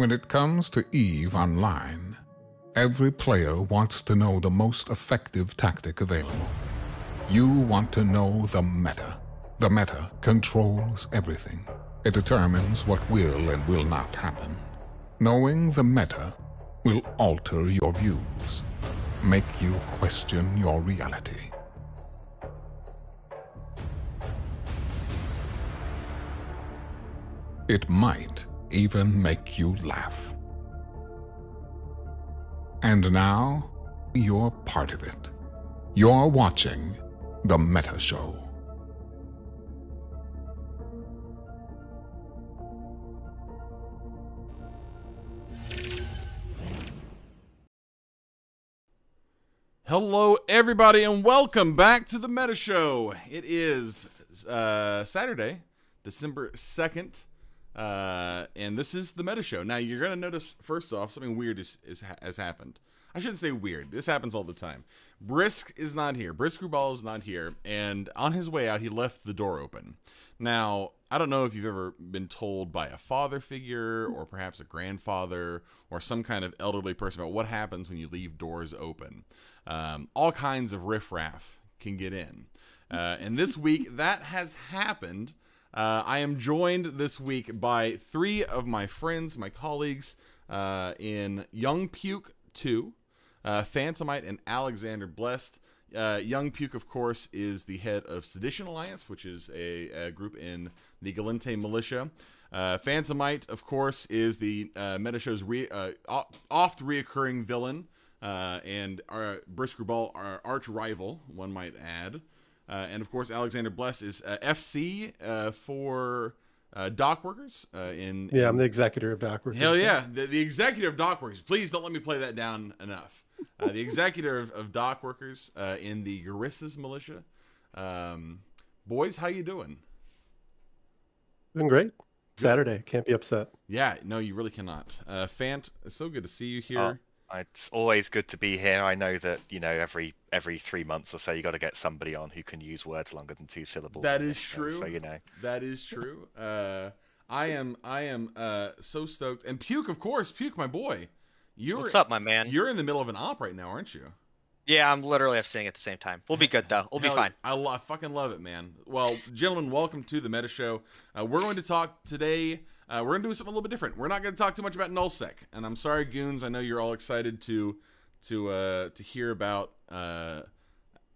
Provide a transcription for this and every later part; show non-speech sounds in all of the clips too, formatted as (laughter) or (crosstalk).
When it comes to EVE Online, every player wants to know the most effective tactic available. You want to know the meta. The meta controls everything. It determines what will and will not happen. Knowing the meta will alter your views, make you question your reality. It might even make you laugh. And now, you're part of it. You're watching The Meta Show. Hello, everybody, and welcome back to the Meta Show. It is uh, Saturday, December 2nd, uh, and this is the Meta Show. Now, you're to notice, first off, something weird is, is, has happened. I shouldn't say weird. This happens all the time. Brisc is not here. Brisc Rubal is not here, and on his way out, he left the door open. Now, I don't know if you've ever been told by a father figure or perhaps a grandfather or some kind of elderly person about what happens when you leave doors open. Um, all kinds of riffraff can get in. Uh, and this week, that has happened. Uh, I am joined this week by three of my friends, my colleagues uh, in Young Puke 2, uh, Phantomite, and Alexander Blessed. Uh, Young Puke, of course, is the head of Sedition Alliance, which is a, a group in the Gallente militia. Uh, Phantomite, of course, is the uh, Meta Show's re- uh, oft reoccurring villain and our Brisc Rubal, our arch rival, one might add. Uh, and of course, Alexander Bless is uh, FC uh, for uh, dock workers. Uh, in yeah, I'm the executor of dock workers. Hell yeah, the, the executor of dock workers. Please don't let me play that down enough. the executor of, of dock workers in the Guristas militia. Um, boys, how you doing? Doing great. Saturday, can't be upset. Yeah, no, you really cannot. Uh, Fant, it's so good to see you here. It's always good to be here. I know that you know every every three months or so you got to get somebody on who can use words longer than two syllables. That is true. so you know that is true. Uh, I am I am uh, so stoked. And puke, of course, puke, my boy. You're what's up, my man? You're in the middle of an op right now, aren't you? Yeah, I'm literally FCing at the same time. We'll be good though. We'll Hell, be fine. I, lo- I fucking love it, man. Well, gentlemen, welcome to the Meta Show. Uh, we're going to talk today uh, we're gonna do something a little bit different. We're not gonna talk too much about nullsec, and I'm sorry, goons. I know you're all excited to to uh, to hear about uh,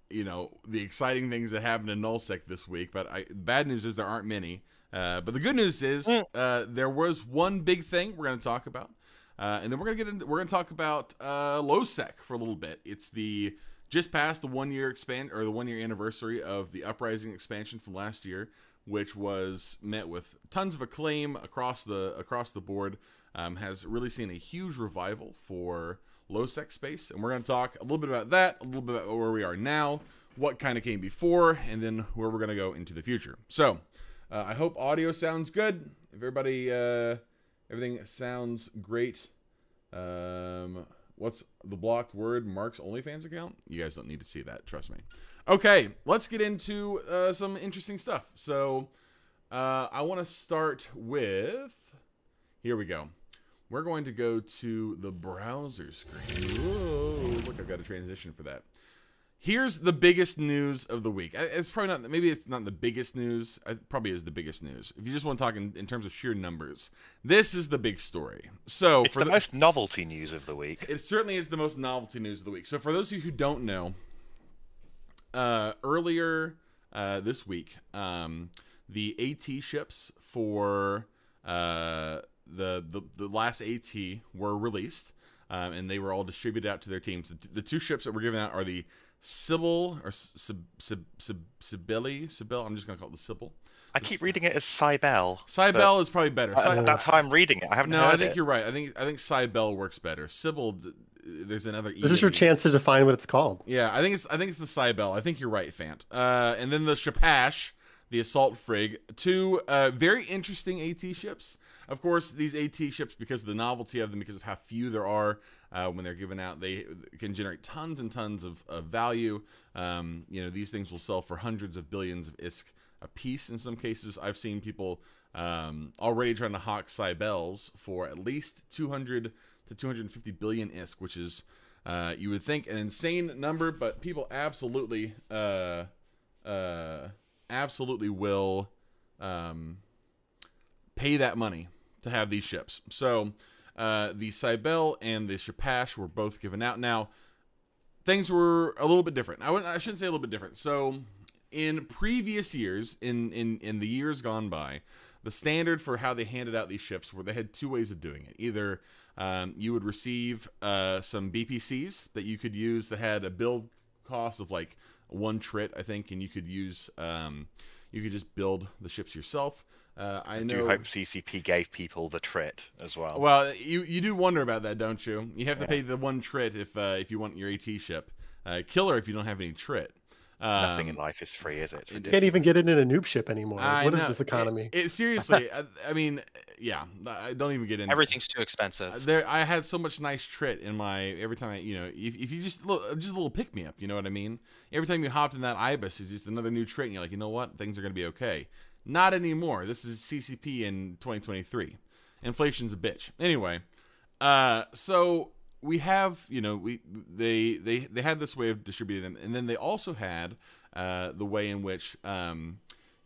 you know the exciting things that happened in nullsec this week. But I, bad news is there aren't many. Uh, but the good news is mm. uh, there was one big thing we're gonna talk about, uh, and then we're gonna get into we're gonna talk about uh, lowsec for a little bit. It's the just past the one year expand or the one year anniversary of the uprising expansion from last year which was met with tons of acclaim across the across the board. Um, has really seen a huge revival for low sec space, and we're going to talk a little bit about that, a little bit about where we are now, what kind of came before, and then where we're going to go into the future. So, uh, I hope audio sounds good. If everybody, uh, everything sounds great. Um, what's the blocked word? Mark's OnlyFans account? You guys don't need to see that. Trust me. Okay, let's get into uh, some interesting stuff. So, uh, I want to start with. Here we go. We're going to go to the browser screen. Whoa, look, I've got a transition for that. Here's the biggest news of the week. It's probably not, maybe it's not the biggest news. It probably is the biggest news. If you just want to talk in, in terms of sheer numbers, this is the big story. So, it's for the, the most novelty news of the week. It certainly is the most novelty news of the week. So, for those of you who don't know, uh, earlier uh, this week, um, the AT ships for uh, the, the the last AT were released, um, and they were all distributed out to their teams. The, the two ships that were given out are the Sybil or Sib, Sib, Sib, Sibili. Sibyl. I'm just gonna call it the Sybil. I keep reading it as Cybele. Cybele is probably better. that's how I'm reading it. I haven't. No, I think it. you're right. I think I think Cybele works better. Sybil there's another. E this is your chance to define what it's called. Yeah, I think it's I think it's the Cybele. I think you're right, Fant. Uh, and then the Shapash, the assault frig, two uh, very interesting AT ships. Of course, these AT ships, because of the novelty of them, because of how few there are uh, when they're given out, they can generate tons and tons of, of value. Um, you know, these things will sell for hundreds of billions of ISK a piece in some cases. I've seen people um, already trying to hawk Cybels for at least 200 to 250 billion ISK, which is uh, you would think an insane number, but people absolutely, uh, uh, absolutely will um, pay that money to have these ships. So uh, the Cybele and the Shapash were both given out. Now things were a little bit different. I shouldn't say a little bit different. So in previous years, in in in the years gone by, the standard for how they handed out these ships were they had two ways of doing it. Either um, you would receive uh, some BPCs that you could use that had a build cost of like one trit, I think, and you could use um, you could just build the ships yourself. Uh, I, I know. do hope CCP gave people the trit as well. Well, you you do wonder about that, don't you? You have to pay the one trit if uh, if you want your AT ship. Uh, killer if you don't have any trit. Um, Nothing in life is free, is it? it- Can't even get it in a noob ship anymore. I What is know. this economy? It, it- seriously, I, (laughs) I mean, yeah. I don't even get into Everything's too Uh, expensive. There, I had so much nice trit in my every time I, you know, if, if you just look, just a little pick me up, you know what I mean. Every time you hopped in that ibis, it's just another new trit, and you're like, you know what, things are gonna be okay. Not anymore. This is CCP in 2023. Inflation's a bitch. Anyway, uh, so we have, you know, we they they they had this way of distributing them, and then they also had uh, the way in which um,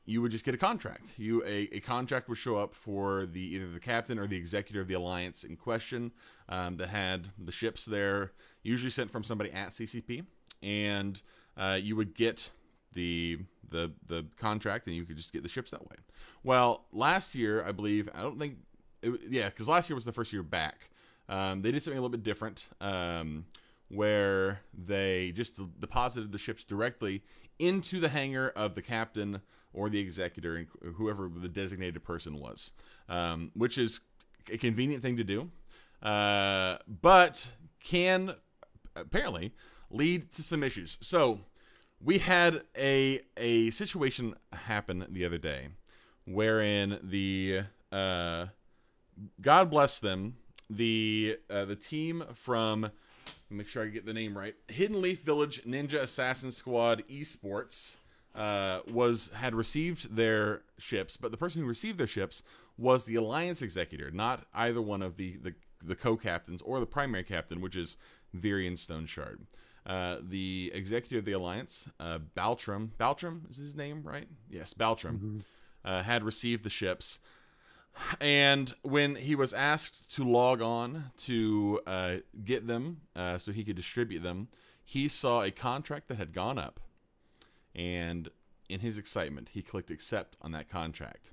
you would just get a contract. You a, a contract would show up for the either the captain or the executor of the alliance in question um, that had the ships there, usually sent from somebody at CCP, and uh, you would get the the the contract, and you could just get the ships that way. Well, last year I believe I don't think, it, yeah, because last year was the first year back. Um, they did something a little bit different, um, where they just deposited the ships directly into the hangar of the captain or the executor, whoever the designated person was, um, which is a convenient thing to do, uh, but can apparently lead to some issues. So we had a a situation happen the other day, wherein the uh, God bless them, the uh, the team from make sure I get the name right, Hidden Leaf Village Ninja Assassin Squad Esports uh, was had received their ships, but the person who received their ships was the Alliance executor, not either one of the the, the co-captains or the primary captain, which is Virian Stone Shard. Uh, the executive of the Alliance, uh, Baltram, Baltram is his name, right? Yes, Baltram, uh, had received the ships. And when he was asked to log on to uh, get them uh, so he could distribute them, he saw a contract that had gone up. And in his excitement, he clicked accept on that contract.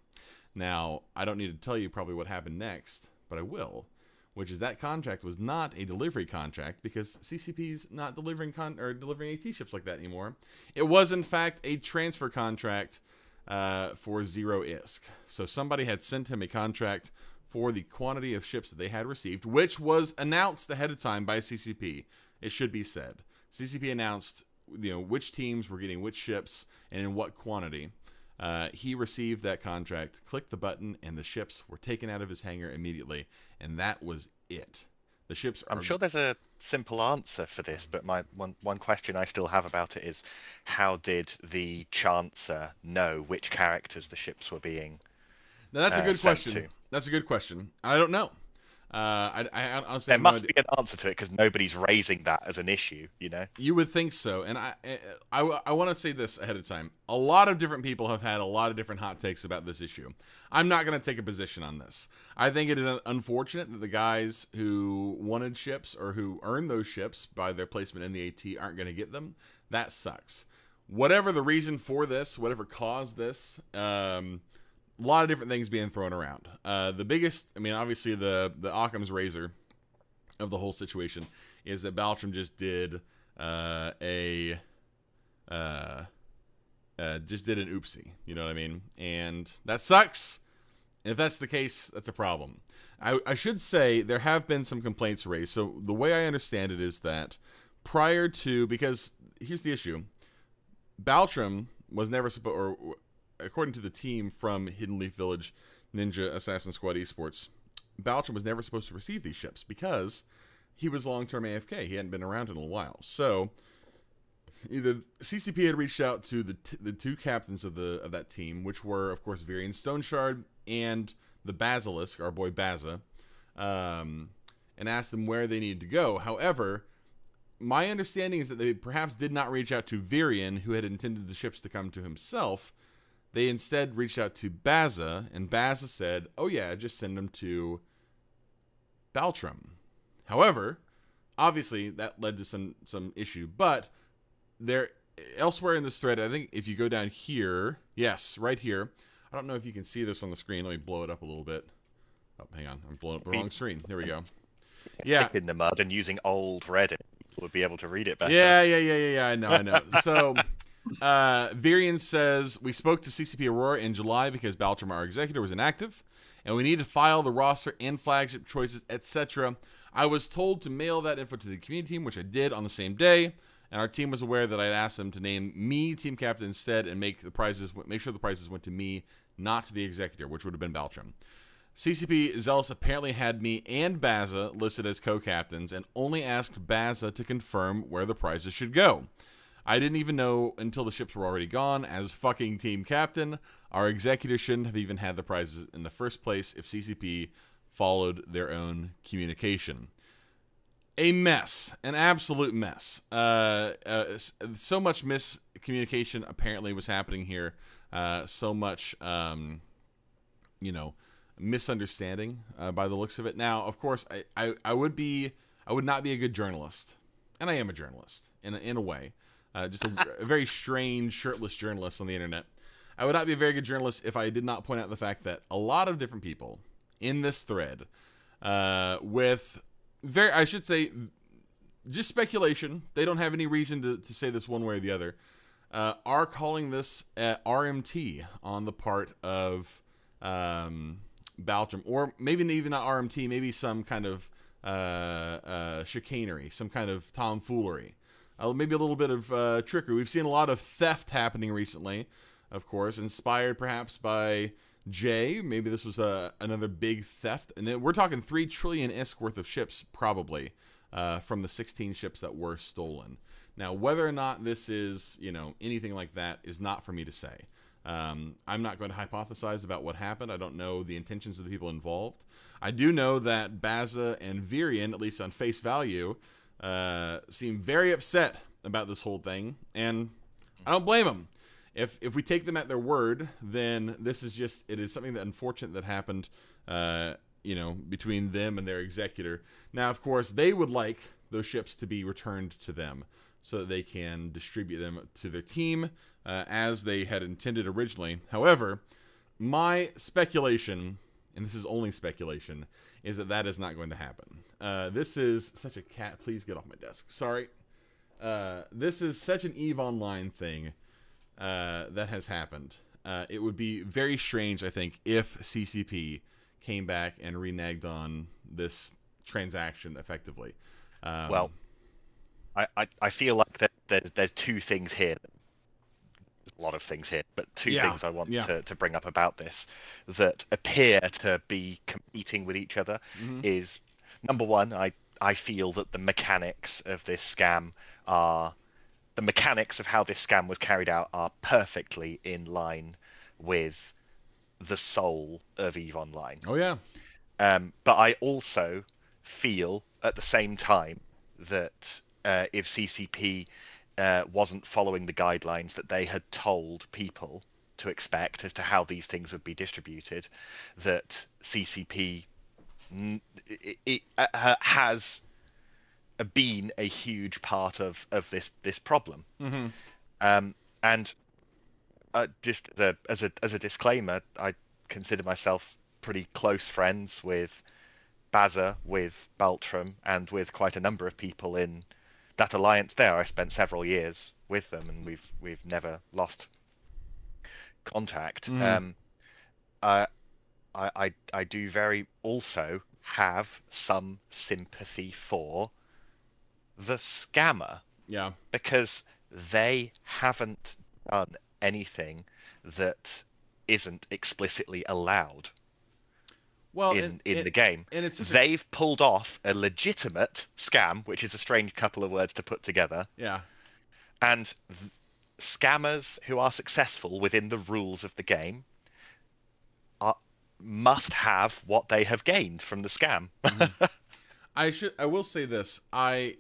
Now, I don't need to tell you probably what happened next, but I will, which is that contract was not a delivery contract because CCP's not delivering con- or delivering AT ships like that anymore. It was in fact a transfer contract uh, for zero ISK. So somebody had sent him a contract for the quantity of ships that they had received, which was announced ahead of time by CCP. It should be said. CCP announced, you know, which teams were getting which ships and in what quantity. Uh, he received that contract, clicked the button, and the ships were taken out of his hangar immediately, and that was it. The ships I'm are sure there's a simple answer for this, but my one one question I still have about it is, how did the Chancer know which characters the ships were being? Now that's a uh, good question. to. That's a good question. I don't know. Uh, I, I honestly There have no must be an answer to it because nobody's raising that as an issue, you know. You would think so, and I I, I, want to say this ahead of time. A lot of different people have had a lot of different hot takes about this issue. I'm not going to take a position on this. I think it is unfortunate that the guys who wanted ships or who earned those ships by their placement in the AT aren't going to get them. That sucks. Whatever the reason for this, whatever caused this, um, a lot of different things being thrown around. Uh, the biggest, I mean, obviously the the Occam's razor of the whole situation is that Baltram just did uh, a uh, uh, just did an oopsie. You know what I mean? And that sucks. If that's the case, that's a problem. I, I should say there have been some complaints raised. So the way I understand it is that prior to because here's the issue, Baltram was never supposed, or according to the team from Hidden Leaf Village Ninja Assassin Squad Esports, Baltram was never supposed to receive these ships because he was long term AFK. He hadn't been around in a while. So the CCP had reached out to the t- the two captains of the of that team, which were of course Varian Stoneshard and the Basilisk, our boy Baza, um, and asked them where they needed to go. However, my understanding is that they perhaps did not reach out to Virian, who had intended the ships to come to himself. They instead reached out to Baza, and Baza said, "Oh yeah, just send them to Baltrum." However, obviously that led to some some issue, but there elsewhere in this thread, I think if you go down here, yes, right here. I don't know if you can see this on the screen. Let me blow it up a little bit. Oh, hang on, I'm blowing up the wrong screen. There we go. Yeah, in the mud and using old Reddit would be able to read it better. Yeah, yeah, yeah, yeah, yeah. I know, I know. so, uh, Virian says we spoke to CCP Aurora in July because Baltrum, our executor, was inactive, and we need to file the roster and flagship choices, etc. I was told to mail that info to the community team, which I did on the same day, and our team was aware that I'd asked them to name me team captain instead and make the prizes make sure the prizes went to me, not to the executor, which would have been Baltrum. CCP Zealous apparently had me and Baza listed as co-captains and only asked Baza to confirm where the prizes should go. I didn't even know until the ships were already gone. As fucking team captain, our executor shouldn't have even had the prizes in the first place if CCP followed their own communication. A mess, an absolute mess. Uh, uh, so much miscommunication apparently was happening here. Uh, so much, um, you know, misunderstanding uh, by the looks of it. Now, of course, I, I, I, would be I would not be a good journalist, and I am a journalist in in a way, uh, just a, a, very strange shirtless journalist on the internet. I would not be a very good journalist if I did not point out the fact that a lot of different people in this thread, uh, with very I should say, just speculation. They don't have any reason to, to say this one way or the other. Uh, are calling this RMT on the part of um, Baltrum, or maybe even not RMT, maybe some kind of uh, uh, chicanery, some kind of tomfoolery, uh, maybe a little bit of uh, trickery. We've seen a lot of theft happening recently, of course, inspired perhaps by Jay. Maybe this was uh, another big theft, and then we're talking three trillion isk worth of ships, probably uh, from the 16 ships that were stolen. Now, whether or not this is, you know, anything like that is not for me to say. Um, I'm not going to hypothesize about what happened. I don't know the intentions of the people involved. I do know that Baza and Virian, at least on face value, uh, seem very upset about this whole thing, and I don't blame them. If if we take them at their word, then this is just it is something that unfortunate that happened. Uh, you know, between them and their executor. Now, of course, they would like those ships to be returned to them so that they can distribute them to their team uh, as they had intended originally. However, my speculation, and this is only speculation, is that that is not going to happen. Uh, this is such a cat. Please get off my desk. Sorry. Uh, this is such an Eve Online thing uh, that has happened. Uh, it would be very strange, I think, if CCP came back and reneged on this transaction effectively. Um, well, I, I, I feel like that there's, there's two things here a lot of things here, but two yeah, things I want yeah. to, to bring up about this that appear to be competing with each other mm-hmm. is number one, I I feel that the mechanics of this scam are the mechanics of how this scam was carried out are perfectly in line with the soul of Eve Online. Oh yeah. Um, but I also feel at the same time that uh, if CCP uh, wasn't following the guidelines that they had told people to expect as to how these things would be distributed, that CCP it, it, uh, has been a huge part of, of this this problem. Mm-hmm. Um, and uh, just the, as a as a disclaimer, I consider myself pretty close friends with Baza, with Baltrum, and with quite a number of people in that alliance there, I spent several years with them, and we've we've never lost contact. Mm. Um, I, I I do very also have some sympathy for the scammer. Yeah. Because they haven't done anything that isn't explicitly allowed well, in and, in and, the game. And it's they've a... pulled off a legitimate scam, which is a strange couple of words to put together. Yeah. And th- scammers who are successful within the rules of the game must have what they have gained from the scam. (laughs) I should. I will say this. I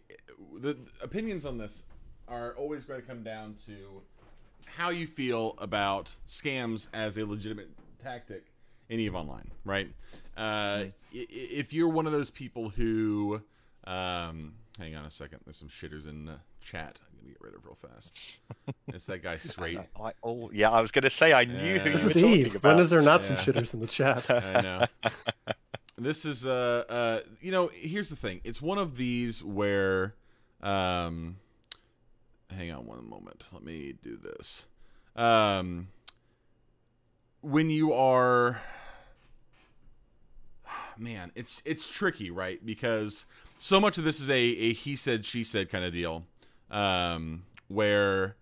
the opinions on this are always going to come down to how you feel about scams as a legitimate tactic in Eve Online, right? Uh, i- if you're one of those people who, um, hang on a second, there's some shitters in the chat. I'm gonna get rid of real fast. It's that guy Straight. (laughs) I, oh, yeah, I was going to say I knew Yeah. who This you is were talking Eve. about. When is there not some shitters in the chat? (laughs) I know. (laughs) this is uh uh you know here's the thing. It's one of these where um hang on one moment. Let me do this. Um when you are man, it's it's tricky, right? Because so much of this is a, a he said she said kind of deal. Um where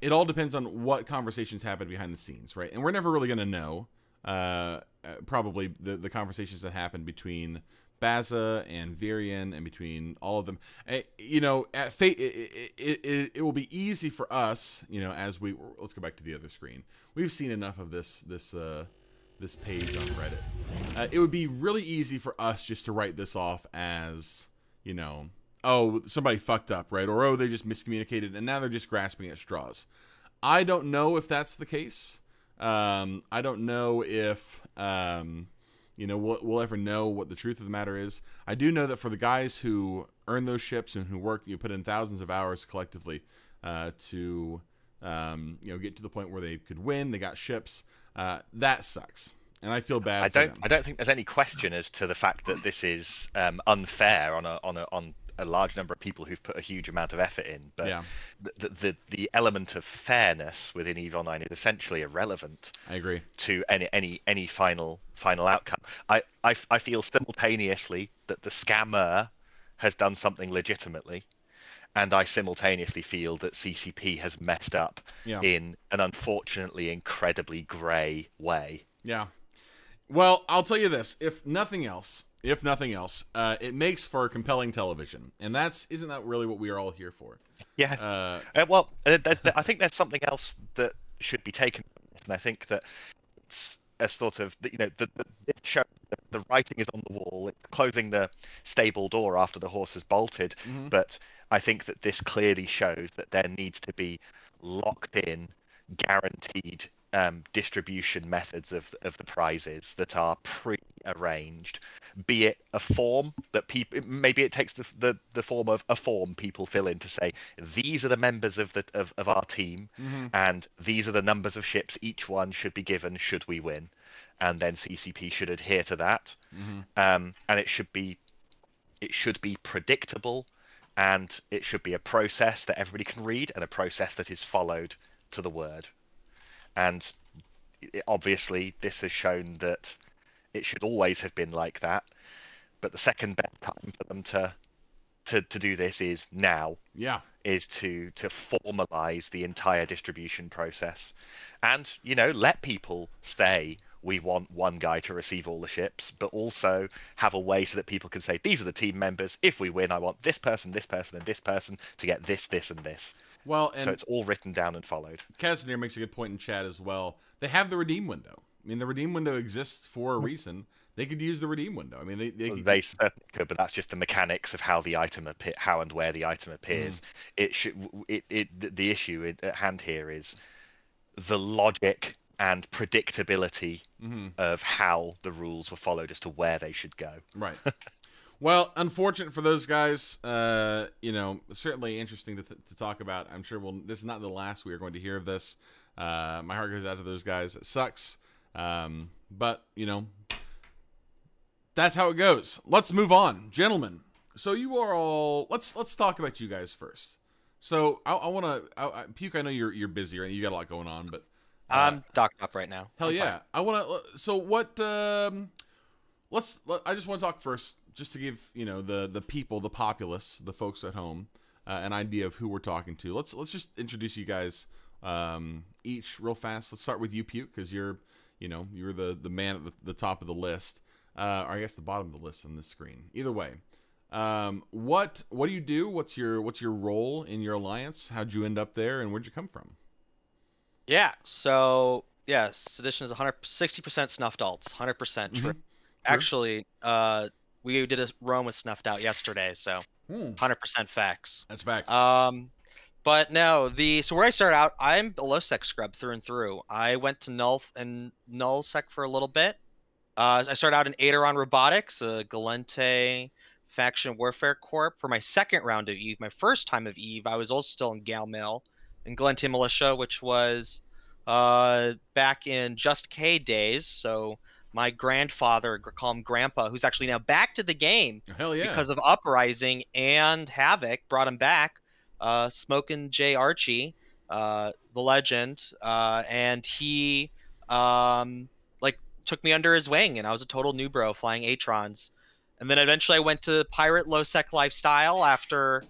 it all depends on what conversations happen behind the scenes, right? And we're never really going to know. Uh, uh, probably the the conversations that happen between Baza and Virian and between all of them. Uh, you know, at it, it, it, it will be easy for us. You know, as we let's go back to the other screen. We've seen enough of this this uh, this page on Reddit. Uh, it would be really easy for us just to write this off as you know oh, somebody fucked up, right? Or oh, they just miscommunicated and now they're just grasping at straws. I don't know if that's the case. Um, I don't know if um, you know we'll, we'll ever know what the truth of the matter is. I do know that for the guys who earn those ships and who work, you put in thousands of hours collectively uh, to um, you know get to the point where they could win. They got ships. Uh, that sucks, and I feel bad. I for don't. them. I don't think there's any question as to the fact that this is um, unfair on a on a on a large number of people who've put a huge amount of effort in. But Yeah. the, the the element of fairness within Eve Online is essentially irrelevant I agree. to any any any final final outcome. I I, I feel simultaneously that the scammer has done something legitimately. And I simultaneously feel that CCP has messed up Yeah. in an unfortunately incredibly grey way. Yeah. Well, I'll tell you this: if nothing else, if nothing else, uh, it makes for compelling television, and that's isn't that really what we are all here for? Yeah. Uh, Uh, well, uh, th- th- I think there's something else that should be taken, and I think that it's a sort of you know the, the this show the writing is on the wall. It's closing the stable door after the horse has bolted, Mhm. but I think that this clearly shows that there needs to be locked in, guaranteed um, distribution methods of of the prizes that are pre-arranged. Be it a form that people maybe it takes the, the the form of a form people fill in to say these are the members of the of, of our team mhm. and these are the numbers of ships each one should be given should we win and then ccp should adhere to that Mhm. um, and it should be it should be predictable and it should be a process that everybody can read and a process that is followed to the word and obviously this has shown that it should always have been like that but the second best time for them to to, to do this is now Yeah. is to to formalize the entire distribution process and you know let people say we want one guy to receive all the ships but also have a way so that people can say these are the team members if we win i want this person this person and this person to get this this and this Well, and so it's all written down and followed Casimir makes a good point in chat as well. They have the redeem window. I mean, the redeem window exists for a reason. They could use the redeem window. I mean, they they, could, they certainly could but that's just the mechanics of how the item appear how and where the item appears it should it, it the- the issue at hand here is the logic and predictability Mhm. of how the rules were followed as to where they should go. Right. (laughs) well, unfortunate for those guys. Uh, you know, certainly interesting to, to talk about. I'm sure we'll. This is not the last we are going to hear of this. Uh, my heart goes out to those guys. It sucks. Um, but you know, that's how it goes. Let's move on, gentlemen. So you are all. Let's let's talk about you guys first. So I, I want to. Puke, I know you're you're busy, right? You got a lot going on, but uh, I'm docked up right now. Hell I'm fine. yeah! I want to. So what? Um, let's. Let, I just want to talk first, just to give you know the the people, the populace, the folks at home, uh, an idea of who we're talking to. Let's let's just introduce you guys um, each real fast. Let's start with you, Puke, because you're you know you're the the man at the, the top of the list, uh, or I guess the bottom of the list on this screen. Either way, Um, what what do you do? What's your what's your role in your alliance? How'd you end up there, and where'd you come from? Yeah. So yeah, sedition is 160 percent snuffed alts, 100 percent true. Mhm. Actually, uh, we did a roam with snuffed out yesterday, so Hmm, 100 percent facts. that's fact. Um, but no, the so where I started out, I'm a low sec scrub through and through. I went to null and null sec for a little bit. Uh, I started out in Aideron Robotics, a Gallente faction warfare corp. For my second round of Eve, my first time of Eve, I was also still in Gal Mill in Gallente Militia, which was uh, back in Just K days. So my grandfather, call him Grandpa, who's actually now back to the game Hell yeah. because of Uprising and Havoc brought him back. Uh, Smoking J Archie, uh, the legend, uh, and he um, like took me under his wing, and I was a total new bro flying Atrons. And then eventually I went to pirate low sec lifestyle after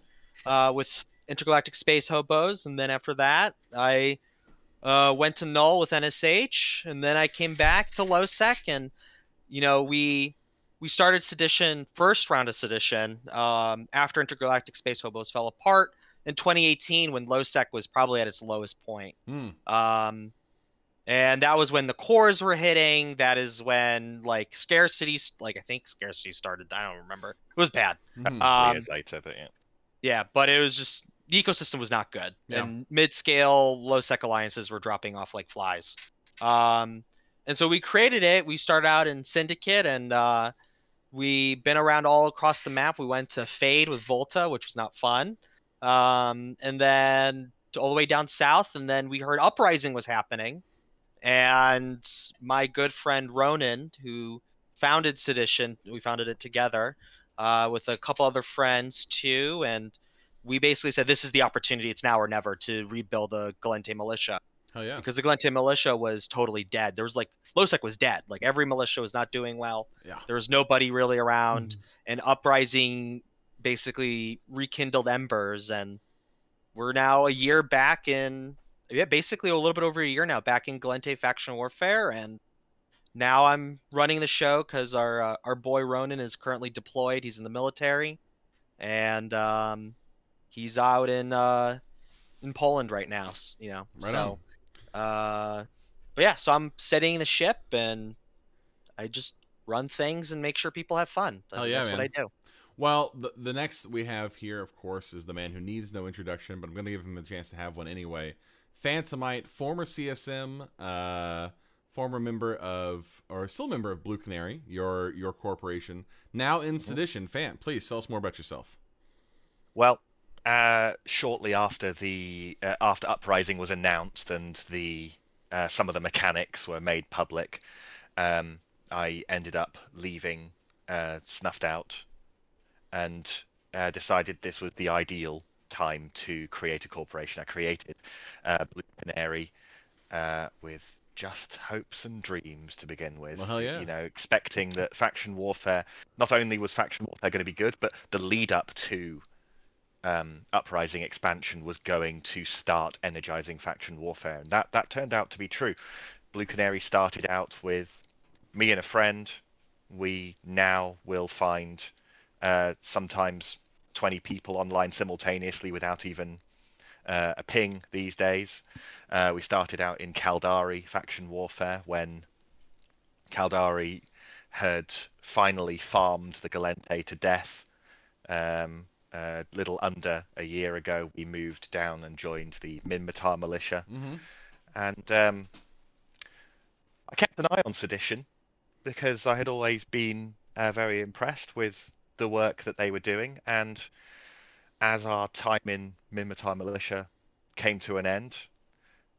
uh, with intergalactic space hobos, and then after that I uh, went to null with NSH, and then I came back to low sec, and you know we we started sedition first round of sedition um, after intergalactic space hobos fell apart in 2018 when low sec was probably at its lowest point. Hmm. um, and that was when the cores were hitting. That is when like scarcity like i think scarcity started. I don't remember. It was bad. Three Um, years later, but yeah. yeah but it was just the ecosystem was not good. Yeah. and mid-scale low sec alliances were dropping off like flies. Um, and so we created it. We started out in syndicate and uh, we been around all across the map. We went to fade with volta which was not fun um, and then all the way down south and then we heard uprising was happening. And my good friend ronan who founded sedition we founded it together uh, with a couple other friends too. And we basically said this is the opportunity. It's now or never to rebuild the gallente militia. Hell yeah. because the gallente militia was totally dead. There was like losec was dead. Like every militia was not doing well. Yeah. there was nobody really around. And uprising basically rekindled embers and we're now a year back in yeah basically a little bit over a year now back in gallente faction warfare and now i'm running the show because our uh, our boy ronan is currently deployed. He's in the military and um, he's out in uh, in poland right now you know Right so uh, but yeah so i'm setting the ship and i just run things and make sure people have fun. Hell yeah, that's what man. i do Well, the, the next we have here, of course, is the man who needs no introduction, but I'm going to give him a chance to have one anyway. Phantomite, former CSM, uh, former member of, or still member of Blue Canary, your your corporation, now in sedition. Fan, please tell us more about yourself. Well, uh, shortly after the uh, after Uprising was announced and the uh, some of the mechanics were made public, um, I ended up leaving uh, Snuffed Out and uh, decided this was the ideal time to create a corporation. I created uh, Blue Canary uh, with just hopes and dreams to begin with. Well, hell yeah. You know, expecting that faction warfare not only was faction warfare going to be good, but the lead up to um, uprising expansion was going to start energizing faction warfare, and that that turned out to be true. Blue Canary started out with me and a friend. We now will find uh, sometimes 20 people online simultaneously without even uh, a ping these days. Uh, we started out in Caldari faction warfare when Caldari had finally farmed the Gallente to death. Um, a little under a year ago, we moved down and joined the Minmatar militia, Mm-hmm. and um, I kept an eye on Sedition because I had always been uh, very impressed with the work that they were doing, and as our time in Minmatar militia came to an end,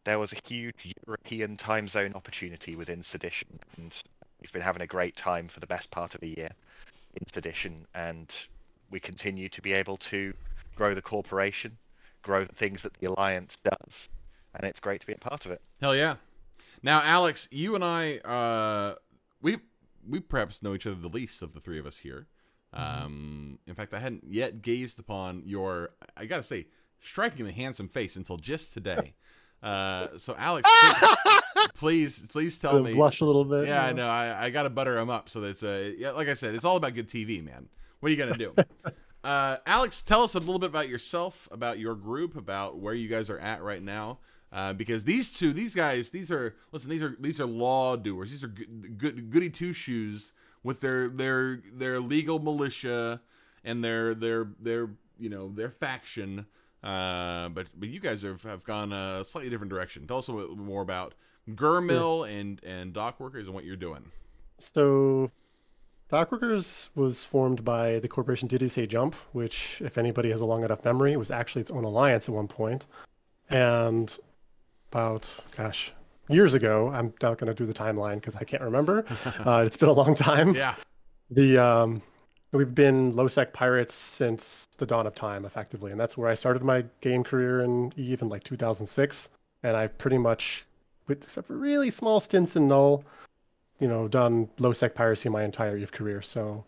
there was a huge European time zone opportunity within Sedition, and we've been having a great time for the best part of a year in Sedition, and we continue to be able to grow the corporation, grow the things that the alliance does, and it's great to be a part of it. Hell yeah. Now, Alex, you and I, uh, we we perhaps know each other the least of the three of us here. Um, in fact, I hadn't yet gazed upon your, I gotta say, strikingly handsome face until just today. (laughs) Uh, so Alex, (laughs) please, please, tell me. blush a little bit. Yeah, I know. I, I got to butter him up so that's uh, yeah, like I said, it's all about good TV, man. What are you gonna do? (laughs) uh, Alex, tell us a little bit about yourself, about your group, about where you guys are at right now. Uh, because these two, these guys, these are listen, these are these are law doers. These are good, good goody two shoes with their their their legal militia and their their their you know their faction. Uh, but but you guys have, have gone a slightly different direction. Tell us a little bit more about Gurmill and and Dock Workers and what you're doing. So, Dockworkers was formed by the corporation Did You Say Jump, which, if anybody has a long enough memory, was actually its own alliance at one point. And about, gosh, years ago, I'm not going to do the timeline because I can't remember. uh, it's been a long time. Yeah, The um, we've been low sec pirates since the dawn of time, effectively, and that's where I started my game career in Eve in like 2006. And I've pretty much, with except for really small stints in Null, you know, done low sec piracy my entire Eve career. So,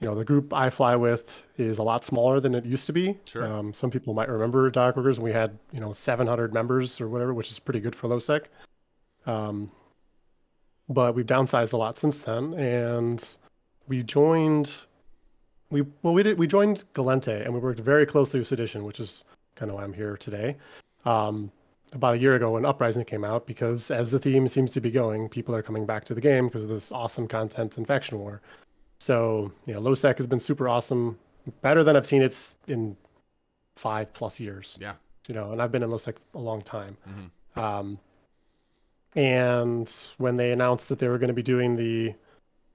you know, the group I fly with is a lot smaller than it used to be. Sure. Um, some people might remember Dockworkers when we had, you know, 700 members or whatever, which is pretty good for low sec. Um, but we've downsized a lot since then, and we joined. We well, we did. We joined Gallente, and we worked very closely with Sedition, which is kind of why I'm here today. Um, about a year ago, when Uprising came out, because as the theme seems to be going, people are coming back to the game because of this awesome content in Faction War. So, you know, LowSec has been super awesome, better than I've seen it in five plus years. yeah. You know, and I've been in LowSec a long time. Mhm. Um, and when they announced that they were going to be doing the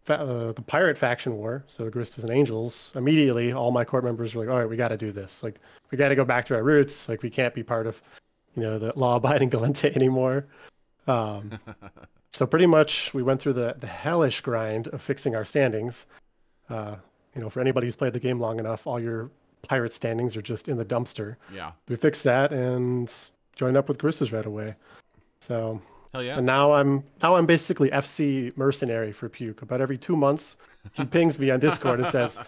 uh, the pirate faction war, so Agristas and Angels, immediately all my court members were like, "All right, we got to do this. Like, we got to go back to our roots. Like, we can't be part of, you know, the law-abiding (laughs) Gallente anymore." Um, (laughs) so pretty much, we went through the the hellish grind of fixing our standings. Uh, you know, for anybody who's played the game long enough, all your pirate standings are just in the dumpster. yeah. We fixed that and joined up with Guristas right away. So Hell yeah. and now I'm now I'm basically FC mercenary for Puke. About every two months, he (laughs) pings me on Discord and says,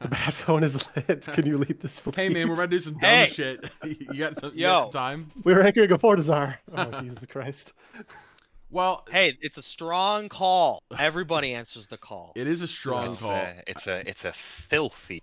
"The bad phone is lit. Can you lead this?" For free? Hey man, we're please?" about to do some dumb Hey. shit. (laughs) you got some, you got some time? we were anchoring a Fortizar. Oh Jesus Christ! Well, Hey, it's a strong call. Everybody answers the call. it is a strong It's call. a, it's a it's a filthy.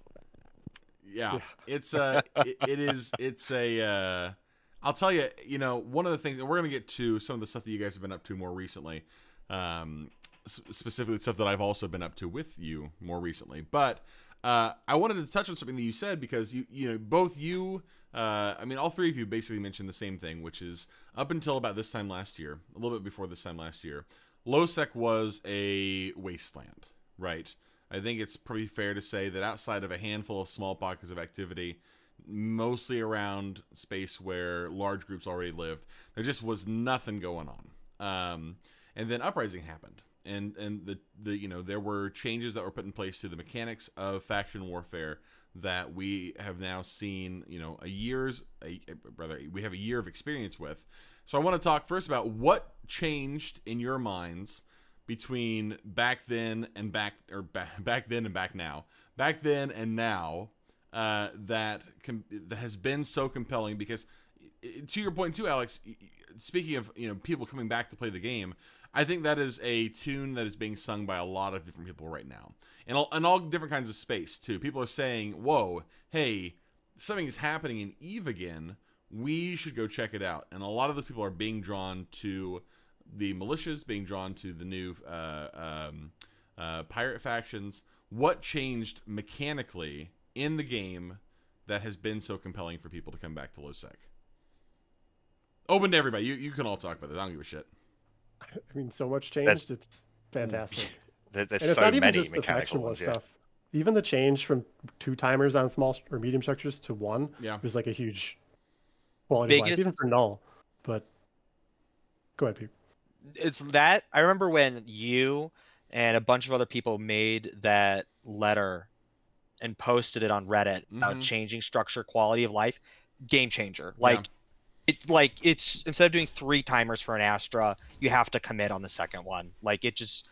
Yeah, Yeah. it's a it, it is it's a uh I'll tell you, you know, one of the things that we're gonna get to some of the stuff that you guys have been up to more recently, um, specifically stuff that I've also been up to with you more recently. But uh, I wanted to touch on something that you said because you you know both you, uh, I mean all three of you basically mentioned the same thing, which is up until about this time last year, a little bit before this time last year, Losec was a wasteland, right? I think it's pretty fair to say that outside of a handful of small pockets of activity, mostly around space where large groups already lived, there just was nothing going on. Um, and then Uprising happened, and and the the you know there were changes that were put in place to the mechanics of faction warfare that we have now seen you know a year's a, rather we have a year of experience with. So I want to talk first about what changed in your minds between back then and back or back, back then and back now back then and now uh, that com- that has been so compelling because to your point too alex speaking of you know people coming back to play the game i think that is a tune that is being sung by a lot of different people right now. And all, and all different kinds of space too. People are saying whoa hey something is happening in eve again. We should go check it out. And a lot of those people are being drawn to the militias being drawn to the new uh, um, uh, pirate factions. What changed mechanically in the game that has been so compelling for people to come back to LoSec? Open to everybody. You, you can all talk about this. I don't give a shit. I mean, so much changed. It's fantastic. (laughs) There, there's and it's so not even many just the mechanical faction war ones. Yeah. stuff. Even the change from two timers on small or medium structures to one Yeah. was like a huge quality of life, Biggest- even for null. But go ahead, Pete. it's that I remember when you and a bunch of other people made that letter and posted it on Reddit about Mhm. changing structure, quality of life, game changer. Like it like it's instead of doing three timers for an Astra, you have to commit on the second one. Like it just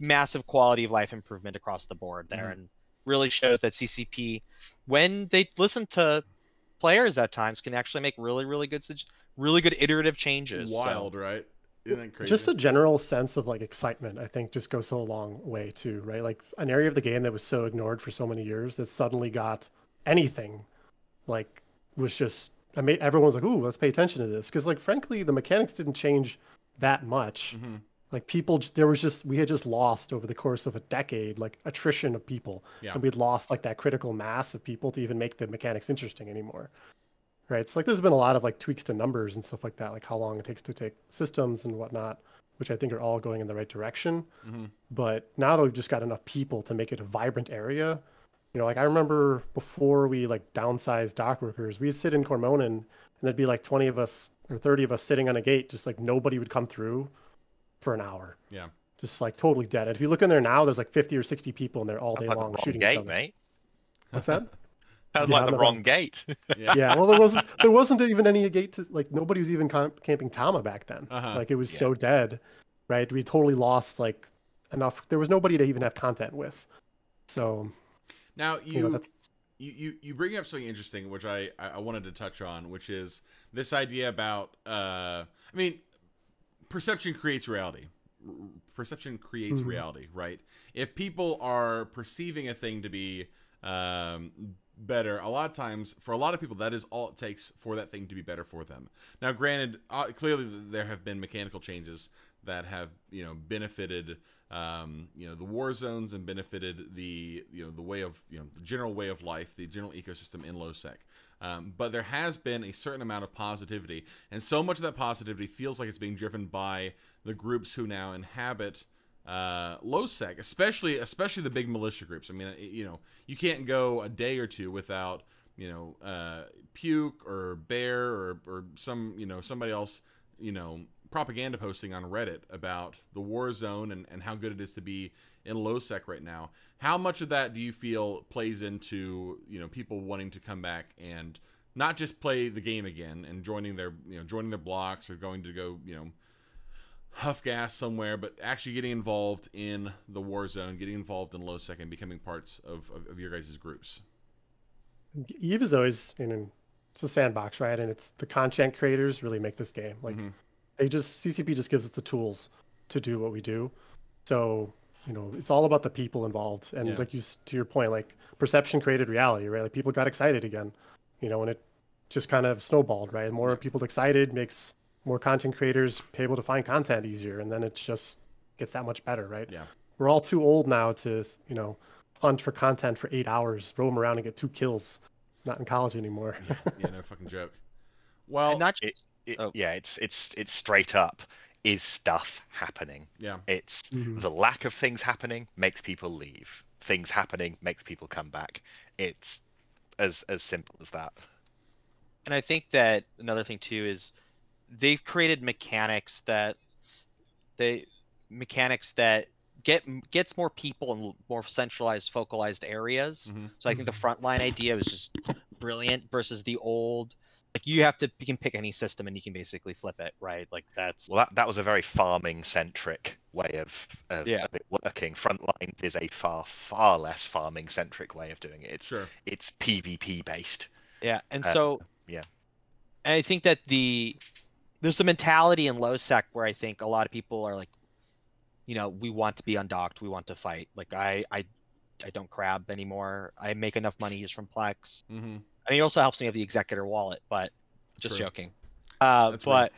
massive quality of life improvement across the board there Mhm. and really shows that CCP when they listen to players at times can actually make really really good really good iterative changes. so- Wild, right? Just a general sense of like excitement, I think, just goes so a long way too, right? Like an area of the game that was so ignored for so many years that suddenly got anything, like was just I made everyone was like, "Ooh, let's pay attention to this," because like frankly, the mechanics didn't change that much. Mhm. Like people, there was just we had just lost over the course of a decade, like attrition of people, Yeah. and we'd lost like that critical mass of people to even make the mechanics interesting anymore. Right? So like there's been a lot of like tweaks to numbers and stuff like that, like how long it takes to take systems and whatnot, which I think are all going in the right direction. Mhm. But now that we've just got enough people to make it a vibrant area, you know, like I remember before we like downsized dock workers, we'd sit in Cormonan and there'd be like 20 of us or 30 of us sitting on a gate, just like nobody would come through for an hour. Yeah. Just like totally dead. And if you look in there now, there's like 50 or 60 people in there all day long the wrong shooting each gate, other. mate. What's that? (laughs) Sounds Yeah, like the wrong gate. Yeah. (laughs) yeah, well, there wasn't there wasn't even any gate to like nobody was even camp- camping Tama back then. Uh-huh. Like it was Yeah. so dead, right? We totally lost like enough. There was nobody to even have content with. So Now you, you know that's you, you you bring up something interesting which I, I I wanted to touch on which is this idea about uh I mean perception creates reality perception creates Mhm. reality right if people are perceiving a thing to be um better. A lot of times for a lot of people that is all it takes for that thing to be better for them. Now granted uh, clearly there have been mechanical changes that have you know benefited um, you know the war zones and benefited the you know the way of you know the general way of life the general ecosystem in lowsec. Um, but there has been a certain amount of positivity and so much of that positivity feels like it's being driven by the groups who now inhabit uh, lowsec especially especially the big militia groups i mean you know you can't go a day or two without you know uh, puke or bear or, or some you know somebody else you know propaganda posting on Reddit about the war zone and, and how good it is to be in lowsec right now. How much of that do you feel plays into you know people wanting to come back and not just play the game again and joining their you know joining their blocks or going to go you know huff gas somewhere, but actually getting involved in the war zone, getting involved in low second, becoming parts of, of, of your guys' groups. Eve is always you know it's a sandbox, right? And it's the content creators really make this game. Like Mhm. they just CCP just gives us the tools to do what we do. So you know it's all about the people involved, and Yeah. like you to your point, like perception created reality, right? Like people got excited again, you know, and it just kind of snowballed, right? and More people excited makes more content creators able to find content easier, and then it just gets that much better, right? Yeah. We're all too old now to you know hunt for content for eight hours, roam around and get two kills. Not in college anymore. Yeah, (laughs) no fucking joke. Well, and not just it, Oh. Yeah, it's it's it's straight up. Is stuff happening? yeah. It's Mhm. the lack of things happening makes people leave. Things happening makes people come back. It's as as simple as that. and I think that another thing too is they've created mechanics that they mechanics that get gets more people in more centralized focalized areas. Mhm. So I think the frontline idea was just brilliant versus the old like you have to you can pick any system and you can basically flip it, right? Like that's Well, that, that was a very farming centric way of, of, Yeah. of it working. Frontlines is a far far less farming centric way of doing it. It's Sure. it's PvP based. Yeah, and Uh, so yeah. and I think that the there's a mentality in low sec where I think a lot of people are like, you know, we want to be undocked, we want to fight. Like I I I don't crab anymore. I make enough money just from Plex. hmm I mean, it also helps me have the executor wallet, but just True. joking. Uh, That's right.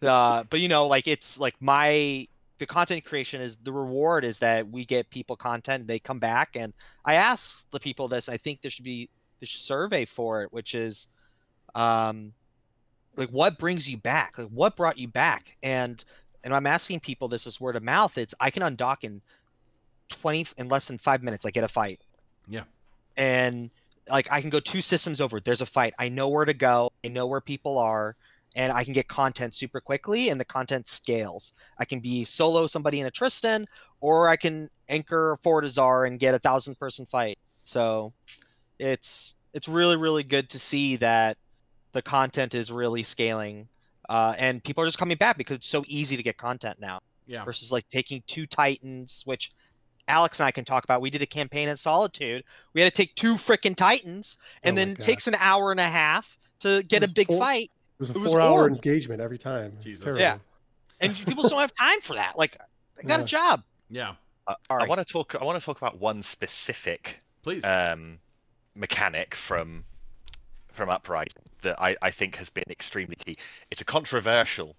but uh, but you know, like it's like my the content creation is the reward is that we get people content, they come back, and I ask the people this. I think there should be this survey for it, which is, um, like what brings you back? Like what brought you back? And and I'm asking people this is word of mouth. It's I can undock in twenty in less than five minutes. I get a fight. Yeah. And like I can go two systems over. There's a fight. I know where to go. I know where people are, and I can get content super quickly, and the content scales. I can be solo somebody in a Tristan, or I can anchor a Fortizar and get a thousand person fight. So it's it's really really good to see that the content is really scaling, uh, and people are just coming back because it's so easy to get content now Yeah. versus like taking two titans, which Alex and I can talk about. We did a campaign in Solitude. We had to take two freaking titans, and Oh then it takes an hour and a half to get a big four- fight. was a It was four-hour horrible. engagement every time. Jesus. Yeah. and people just don't have time for that. Like, I got Yeah. a job. Yeah, I, Sorry. I want to talk. I want to talk about one specific please. um, mechanic from from Uprising that I, I think has been extremely key. It's a controversial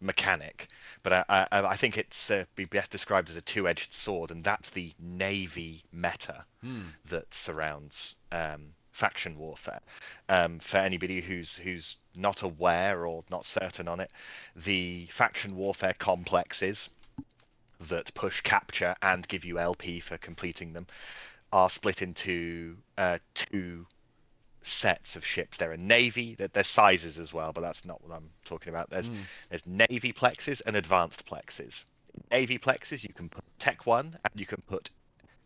mechanic, but I, I, I think it's uh, be best described as a two-edged sword, and that's the navy meta Hmm. that surrounds um, faction warfare. Um, for anybody who's who's not aware or not certain on it, the faction warfare complexes that push capture and give you LP for completing them are split into uh, two sets of ships. There are navy, there- there's sizes as well, but that's not what I'm talking about. There's Mm. there's navy plexes and advanced plexes. Navy plexes, you can put Tech One and you can put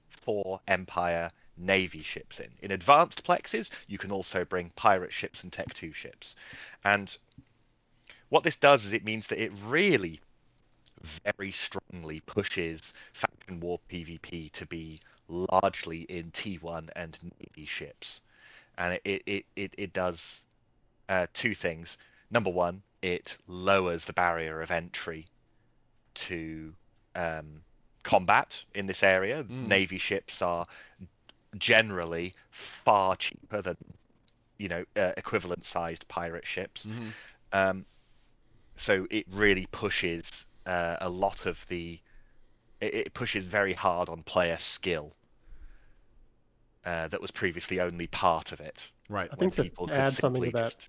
four Empire navy ships in. In advanced plexes, you can also bring pirate ships and Tech Two ships. And what this does is it means that it really very strongly pushes faction war PvP to be largely in T1 and Navy ships. And it, it, it, it does uh, two things. Number one, it lowers the barrier of entry to um, combat in this area. Mm. Navy ships are generally far cheaper than you know uh, equivalent sized pirate ships. Mhm. Um, so it really pushes uh, a lot of the. It, it pushes very hard on player skill. Uh, that was previously only part of it. Right. I think to people could add something to that, just-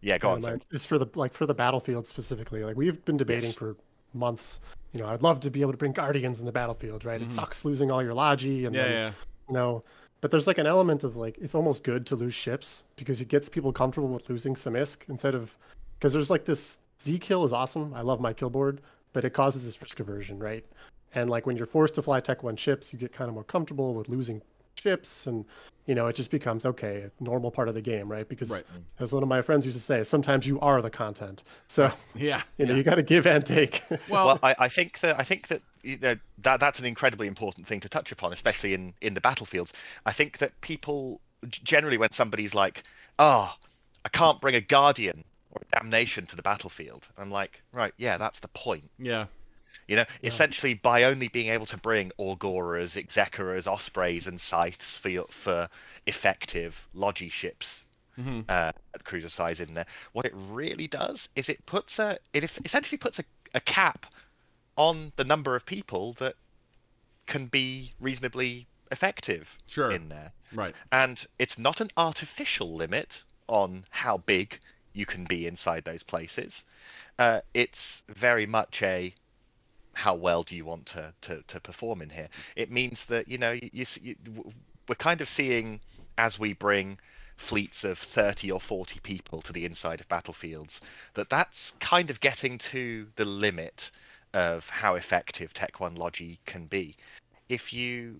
Yeah, go on. Dynamite, is for the like for the battlefield specifically. Like we've been debating Yes. for months. You know, I'd love to be able to bring guardians in the battlefield, right? Mhm. It sucks losing all your logi and Yeah, then, yeah. you know, but there's like an element of like it's almost good to lose ships because it gets people comfortable with losing some ISK instead of because there's like this Z kill is awesome. I love my kill board, but it causes this risk aversion, right? And like when you're forced to fly Tech One ships, you get kind of more comfortable with losing ships, and you know it just becomes okay, a normal part of the game, right? Because Right. as one of my friends used to say, sometimes you are the content. So (laughs) Yeah. you know yeah. you got to give and take. (laughs) well, well, I, I think that I think that you know that that's an incredibly important thing to touch upon, especially in in the battlefields. I think that people generally, when somebody's like, "Oh, I can't bring a guardian or a damnation to the battlefield," I'm like, "Right, yeah, that's the point." yeah. You know, Yeah. essentially by only being able to bring Augorors, Exequrors, Ospreys, and Scythes for your, for effective Logi ships hmm uh, cruiser size in there. What it really does is it puts a it essentially puts a, a cap on the number of people that can be reasonably effective Sure. in there. Right. And it's not an artificial limit on how big you can be inside those places. Uh, it's very much a how well do you want to, to, to perform in here? It means that you know you, you, we're kind of seeing as we bring fleets of 30 or 40 people to the inside of battlefields that that's kind of getting to the limit of how effective Tech One Logi can be. If you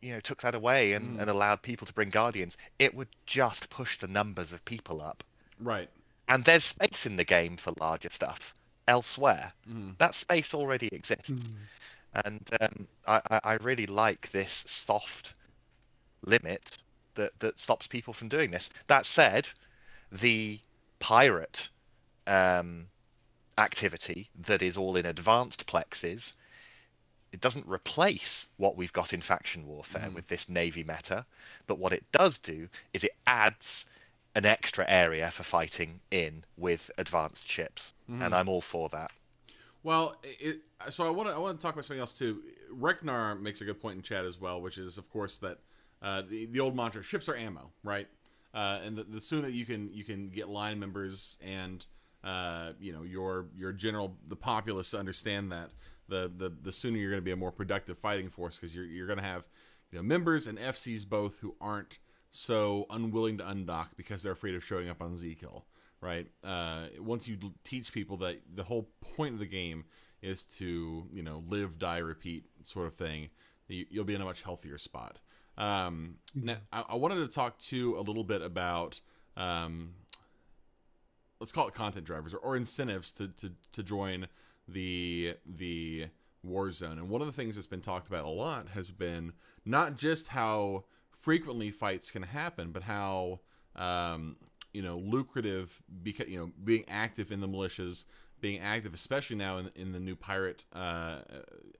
you know took that away and, Mm. and allowed people to bring guardians, it would just push the numbers of people up. Right. And there's space in the game for larger stuff elsewhere. hmm That space already exists. And um, I, I- really like this soft limit that, that stops people from doing this. That said, the pirate um, activity that is all in advanced plexes, it doesn't replace what we've got in faction warfare Mhm. with this navy meta, but what it does do is it adds an extra area for fighting in with advanced ships, Mhm. and I'm all for that. Well, it, so I want to I want to talk about something else too. Reknar makes a good point in chat as well, which is of course that uh, the the old mantra ships are ammo, right? Uh, and the, the sooner you can you can get line members and uh, you know your your general the populace to understand that the the, the sooner you're going to be a more productive fighting force because you're you're going to have you know members and FCs both who aren't so unwilling to undock because they're afraid of showing up on Z kill right? Uh, once you teach people that the whole point of the game is to, you know, live, die, repeat sort of thing, you, you'll be in a much healthier spot. Um, now, I, I wanted to talk to a little bit about, um, let's call it content drivers or, or incentives to, to, to join the the war zone. And one of the things that's been talked about a lot has been not just how frequently fights can happen, but how um, you know lucrative because you know being active in the militias, being active, especially now in, in the new pirate uh,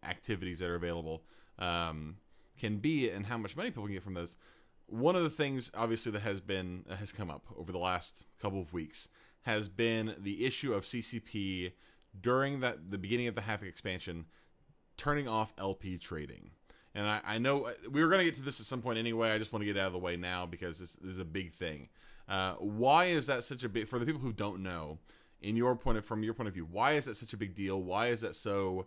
activities that are available, um, can be, and how much money people can get from those. One of the things, obviously, that has been has come up over the last couple of weeks has been the issue of CCP during that the beginning of the Havoc expansion, turning off LP trading. And I, I know uh, we were going to get to this at some point anyway. I just want to get out of the way now because this, this is a big thing. Uh, why is that such a big for the people who don't know? In your point of from your point of view, why is that such a big deal? Why is that so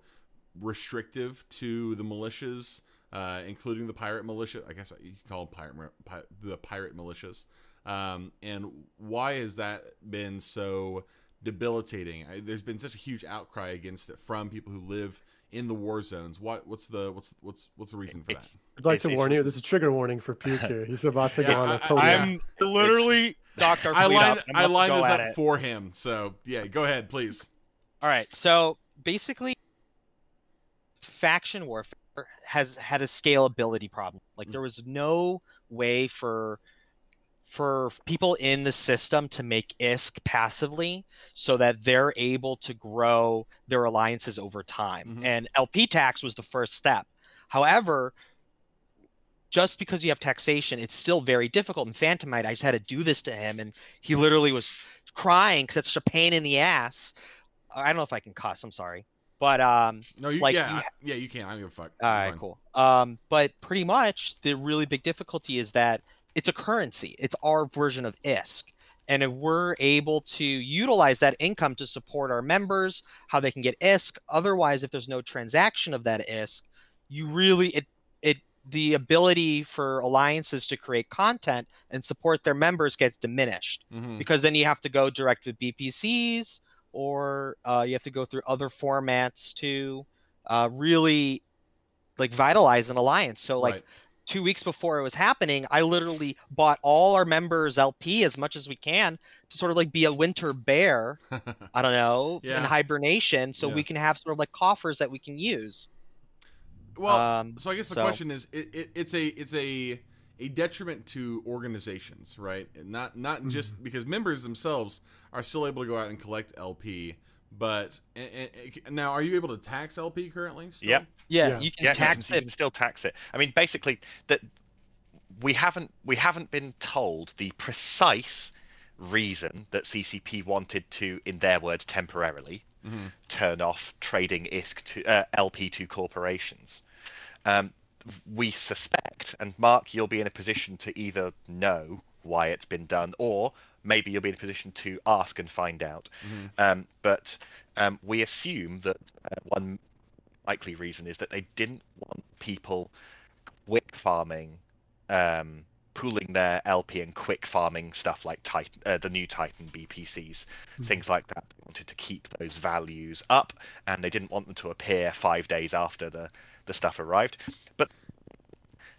restrictive to the militias, uh, including the pirate militia? I guess you call them pirate pi- the pirate militias. Um, and why has that been so debilitating? I, there's been such a huge outcry against it from people who live in the war zones. What what's the what's what's what's the reason for It's- that? I'd like to it's- warn you. This is a trigger warning for Puke (laughs) here. He's about to Yeah, go on I- a I- total. I'm literally Doctor. I lined up. I'm I lined this up it. for him. So yeah, go ahead, please. All right. So basically, faction warfare has had a scalability problem. Like mm. there was no way for for people in the system to make ISK passively so that they're able to grow their alliances over time. Mhm. And LP tax was the first step. However, just because you have taxation, it's still very difficult. And Phantomite, I just had to do this to him, and he literally was crying because it's such a pain in the ass. I don't know if I can cuss. I'm sorry, but um, No, you Like, yeah you I- yeah you can. I don't give a fuck. all right, cool. Um, but pretty much the really big difficulty is that it's a currency. It's our version of ISK. And if we're able to utilize that income to support our members, how they can get ISK, otherwise, if there's no transaction of that ISK, you really it it the ability for alliances to create content and support their members gets diminished Mhm. because then you have to go direct with BPCs or uh, you have to go through other formats to uh, really like vitalize an alliance. So like Right. Two weeks before it was happening, I literally bought all our members LP as much as we can to sort of like be a winter bear. (laughs) I don't know Yeah. in hibernation, so Yeah. we can have sort of like coffers that we can use. well, um, so I guess the so- question is, it, it, it's a it's a a detriment to organizations, right? Not not Mm-hmm. just because members themselves are still able to go out and collect LP, but and, and- now are you able to tax LP currently? Still? Yep. Yeah, Yeah. you can yeah, tax you can, you it. can still tax it. I mean, basically, that we haven't we haven't been told the precise reason that CCP wanted to, in their words, temporarily Mhm. turn off trading ISK to uh, LP to corporations. Um, we suspect, and Mark, you'll be in a position to either know why it's been done, or maybe you'll be in a position to ask and find out. Mhm. Um, but um, we assume that uh, one likely reason is that they didn't want people quick farming, um, pooling their LP and quick farming stuff like Titan, uh, the new Titan BPCs, things like that. They wanted to keep those values up, and they didn't want them to appear five days after the the stuff arrived. But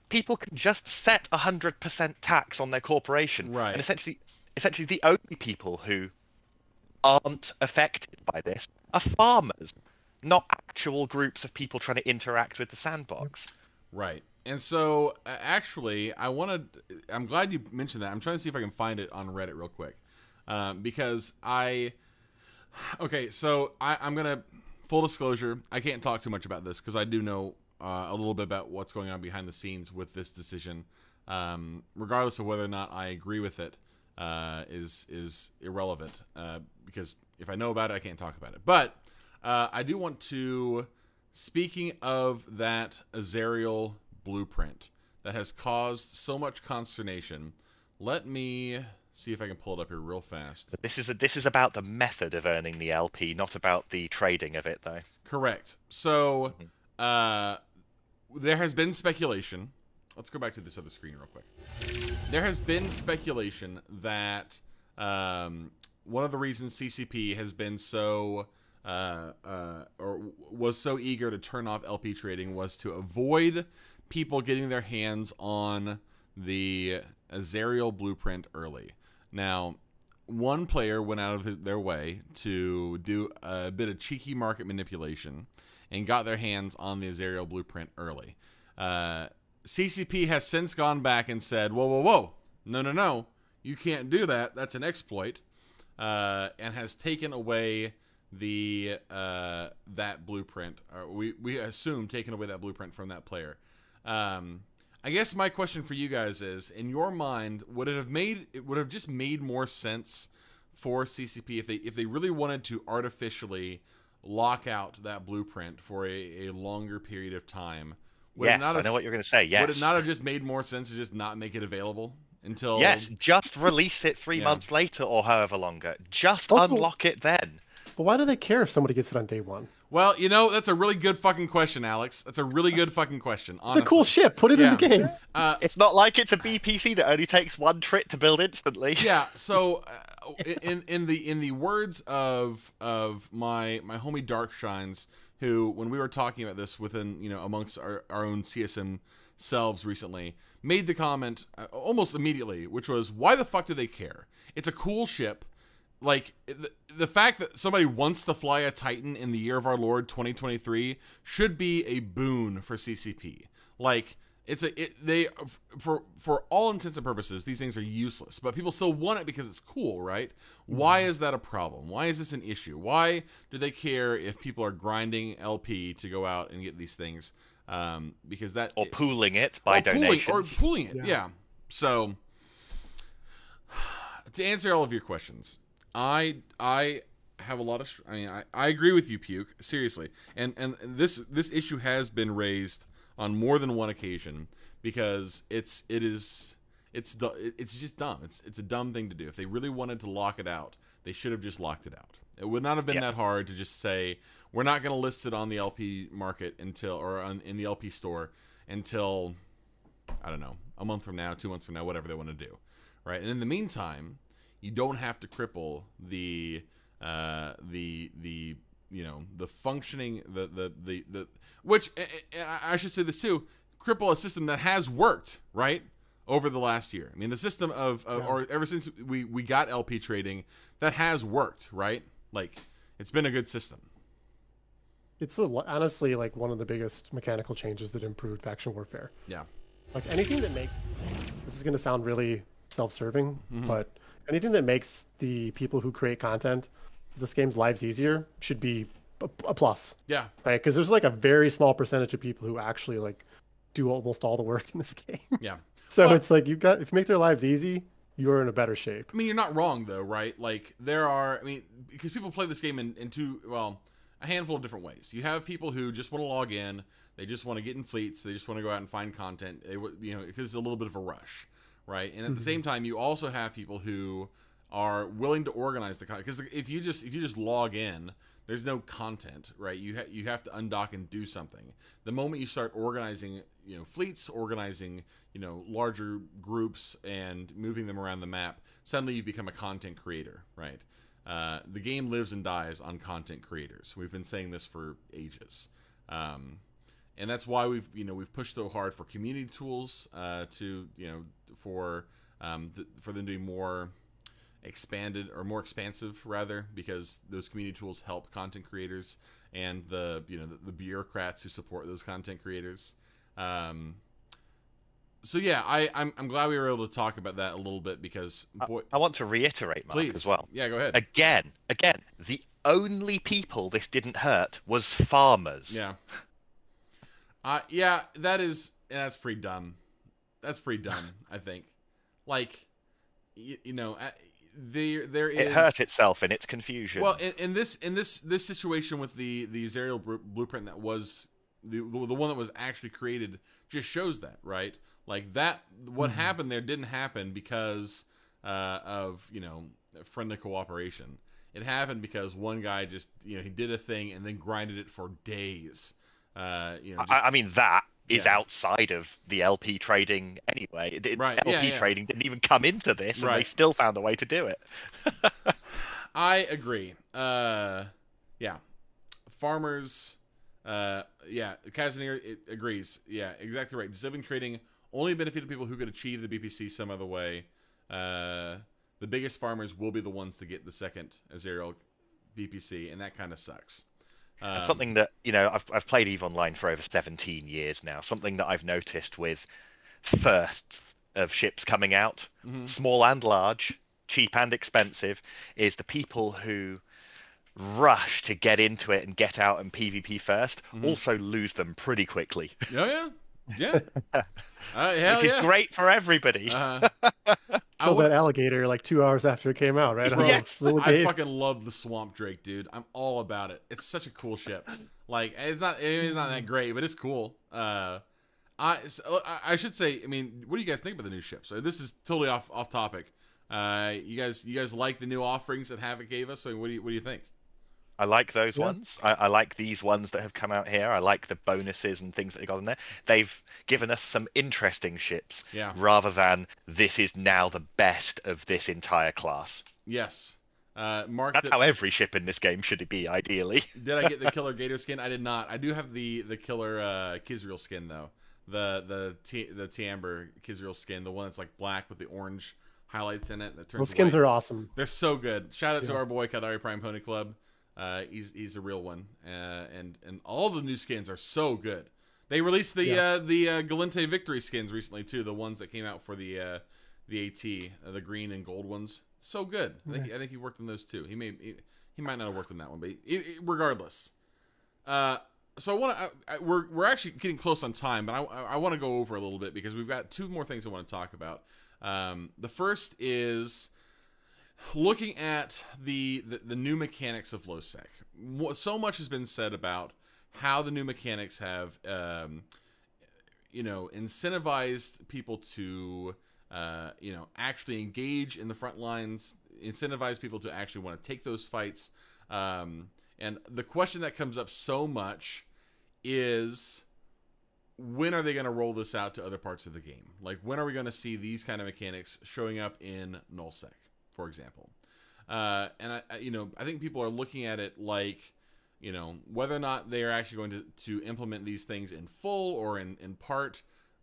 people can just set a hundred percent tax on their corporation, Right. and essentially, essentially the only people who aren't affected by this are farmers, not actual groups of people trying to interact with the sandbox. Right. And so, uh, actually, I wanted. I'm glad you mentioned that. I'm trying to see if I can find it on Reddit real quick, um, because I. Okay, so I, I'm gonna full disclosure. I can't talk too much about this because I do know uh, a little bit about what's going on behind the scenes with this decision. Um, regardless of whether or not I agree with it, uh, is is irrelevant uh, because if I know about it, I can't talk about it. But uh, I do want to. Speaking of that Azariel blueprint that has caused so much consternation, let me see if I can pull it up here real fast. This is a, this is about the method of earning the LP, not about the trading of it, though. Correct. So, uh, there has been speculation. Let's go back to this other screen real quick. There has been speculation that um, one of the reasons CCP has been so uh, uh, or was so eager to turn off LP trading was to avoid people getting their hands on the Azariel blueprint early. Now, one player went out of their way to do a bit of cheeky market manipulation and got their hands on the Azariel blueprint early. Uh, CCP has since gone back and said, "Whoa, whoa, whoa! No, no, no! you can't do that. That's an exploit, uh, and has taken away the uh, that blueprint. Or we we assume taken away that blueprint from that player. Um, I guess my question for you guys is: in your mind, would it have made it would have just made more sense for CCP if they if they really wanted to artificially lock out that blueprint for a, a longer period of time? Would yes, it not I have, know what you're going to say. Yes. Would it not have just made more sense to just not make it available until? Yes, just release it three Yeah. months later or however longer. Just Also- unlock it then. But why do they care if somebody gets it on day one? Well, you know that's a really good fucking question, Alex. That's a really good fucking question. It's a cool ship. Put it in the game. Uh, It's not like it's a BPC that only takes one trip to build instantly. (laughs) yeah. So, (laughs) uh, in in the in the words of of my my homie Dark Shines, who when we were talking about this within you know amongst our, our own CSM selves recently, made the comment uh, almost immediately, which was, "Why the fuck do they care? It's a cool ship." Like the, the fact that somebody wants to fly a Titan in the year of our Lord 2023 should be a boon for CCP. Like it's a it, they for for all intents and purposes these things are useless, but people still want it because it's cool, right? Why is that a problem? Why is this an issue? Why do they care if people are grinding LP to go out and get these things? Um, because that Or pooling it by donation or pooling it. Yeah. Yeah. So (sighs) to answer all of your questions, I I have a lot of. I mean, I, I agree with you, Puke. Seriously, and and this this issue has been raised on more than one occasion because it's it is it's it's just dumb. It's it's a dumb thing to do. If they really wanted to lock it out, they should have just locked it out. It would not have been Yeah. that hard to just say we're not going to list it on the LP market until or on, in the LP store until I don't know a month from now, two months from now, whatever they want to do, right? And in the meantime, you don't have to cripple the uh, the the you know the functioning the the the, the which I should say this too cripple a system that has worked right over the last year. I mean the system of, of or ever since we we got LP trading that has worked right like it's been a good system. It's a, honestly like one of the biggest mechanical changes that improved faction warfare. Yeah. Like anything that makes this is going to sound really self-serving, Mm-hmm. but anything that makes the people who create content this game's lives easier should be a, a plus, Yeah. right? Because there's like a very small percentage of people who actually like do almost all the work (laughs) in this game. Yeah. (laughs) so Well- it's like you've got if you make their lives easy, you're in a better shape. I mean, you're not wrong though, right? Like there are, I mean, because people play this game in, in two, well, a handful of different ways. You have people who just want to log in, they just want to get in fleets, they just want to go out and find content. They, you know, because it's a little bit of a rush, right? And at the mm-hmm. same time, you also have people who are willing to organize the content. Because if you just if you just log in, there's no content, right? You ha- you have to undock and do something. The moment you start organizing, you know, fleets, organizing, you know, larger groups and moving them around the map, suddenly you become a content creator, right? Uh, the game lives and dies on content creators. We've been saying this for ages, um, and that's why we've you know we've pushed so hard for community tools uh, to you know for um, th- for them to be more expanded or more expansive rather because those community tools help content creators and the you know the, the bureaucrats who support those content creators. Um so yeah I I'm, I'm glad we were able to talk about that a little bit because boy I want to reiterate, Mark, please. as well. yeah go ahead. Again, again, the only people this didn't hurt was farmers. yeah. Uh yeah that is that's pretty dumb. That's pretty dumb i think. Like you, you know uh, there there is It hurt itself in its confusion. Well, in, in this in this this situation with the the Zerial br- blueprint that was the the one that was actually created just shows that right. Like that, what happened there didn't happen because uh, of you know friendly cooperation. It happened because one guy just you know he did a thing and then grinded it for days. Uh, you know, just, I, I mean, that is Yeah. outside of the LP trading anyway. It- Right, LP yeah, yeah. trading didn't even come into this, and they still found a way to do it. (laughs) I agree. Uh, yeah, farmers. Uh, yeah, Casimir agrees. Yeah, exactly right. Civic trading only benefited people who could achieve the BPC some other way. Uh, the biggest farmers will be the ones to get the second Azariel BPC, and that kind of sucks. Um, something that you know I've I've played Eve Online for over 17 years now. Something that I've noticed with first of ships coming out, Mhm. small and large, cheap and expensive, is the people who rush to get into it and get out and PvP 1st Mhm. also lose them pretty quickly, Oh yeah, yeah. (laughs) Uh, hell which is yeah. great for everybody. Uh, (laughs) I, Killed would, that alligator like two hours after it came out, right? Yes. (laughs) I fucking love the Swamp Drake, dude. I'm all about it. It's such a cool ship. Like it's not it's not that great, but it's cool. Uh, I so, I- I should say. I mean, what do you guys think about the new ship? So this is totally off off topic. Uh, you guys you guys like the new offerings that Havoc gave us? So what do you what do you think? I like those Yeah. ones. I, I like these ones that have come out here. I like the bonuses and things that they got in there. They've given us some interesting ships Yeah. rather than this is now the best of this entire class. Yes. Uh, Mark, That's did, how every ship in this game should be, ideally. (laughs) did I get the (laughs) Killer Gator skin? I did not. I do have the the Killer uh, Kizreal skin though. The the T, the Tiamber Kizreal skin, the one that's like black with the orange highlights in it. That turns Those skins white. are awesome. They're so good. Shout out to our boy Caldari Prime Pony Club. Uh, he's he's a real one, uh, and and all the new skins are so good. They released the Yeah. uh, the uh, Gallente Victory skins recently too. The ones that came out for the uh, the AT, uh, the green and gold ones. So good. I think I think he worked on those too. He may he, he might not have worked on that one, but he, he- regardless. Uh, so I want to. We're we're actually getting close on time, but I I want to go over a little bit because we've got two more things I want to talk about. Um, the first is looking at the, the the new mechanics of lowsec What- so much has been said about how the new mechanics have um, you know incentivized people to uh, you know actually engage in the front lines incentivize people to actually want to take those fights um, and the question that comes up so much is when are they going to roll this out to other parts of the game? Like, when are we going to see these kind of mechanics showing up in nullsec, for example? Uh, and I, you know, I think people are looking at it like, you know, whether or not they are actually going to, to implement these things in full or in, in part.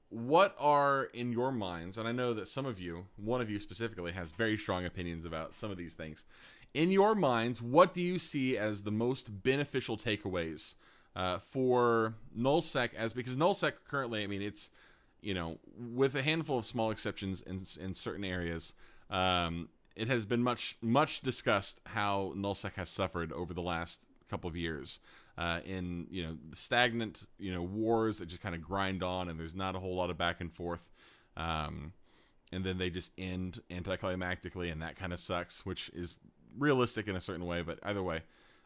What are in your minds? And I know that some of you, one of you specifically, has very strong opinions about some of these things. In your minds, what do you see as the most beneficial takeaways uh, for nullsec as because nullsec currently i mean it's you know with a handful of small exceptions in, in certain areas um, it has been much much discussed how nullsec has suffered over the last couple of years uh, in you know stagnant you know wars that just kind of grind on and there's not a whole lot of back and forth um, and then they just end anticlimactically and that kind of sucks which is realistic in a certain way but either way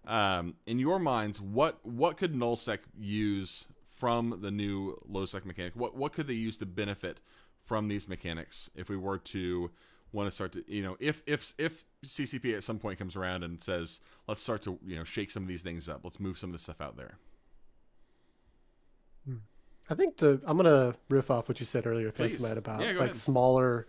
um, in your minds, what what could nullsec use from the new lowsec mechanic? What what could they use to benefit from these mechanics if we were to want to start to you know if if if CCP at some point comes around and says let's start to you know shake some of these things up, let's move some of this stuff out there. I think to I'm gonna riff off what you said earlier, Please. Fancy Matt, about Yeah, like ahead. smaller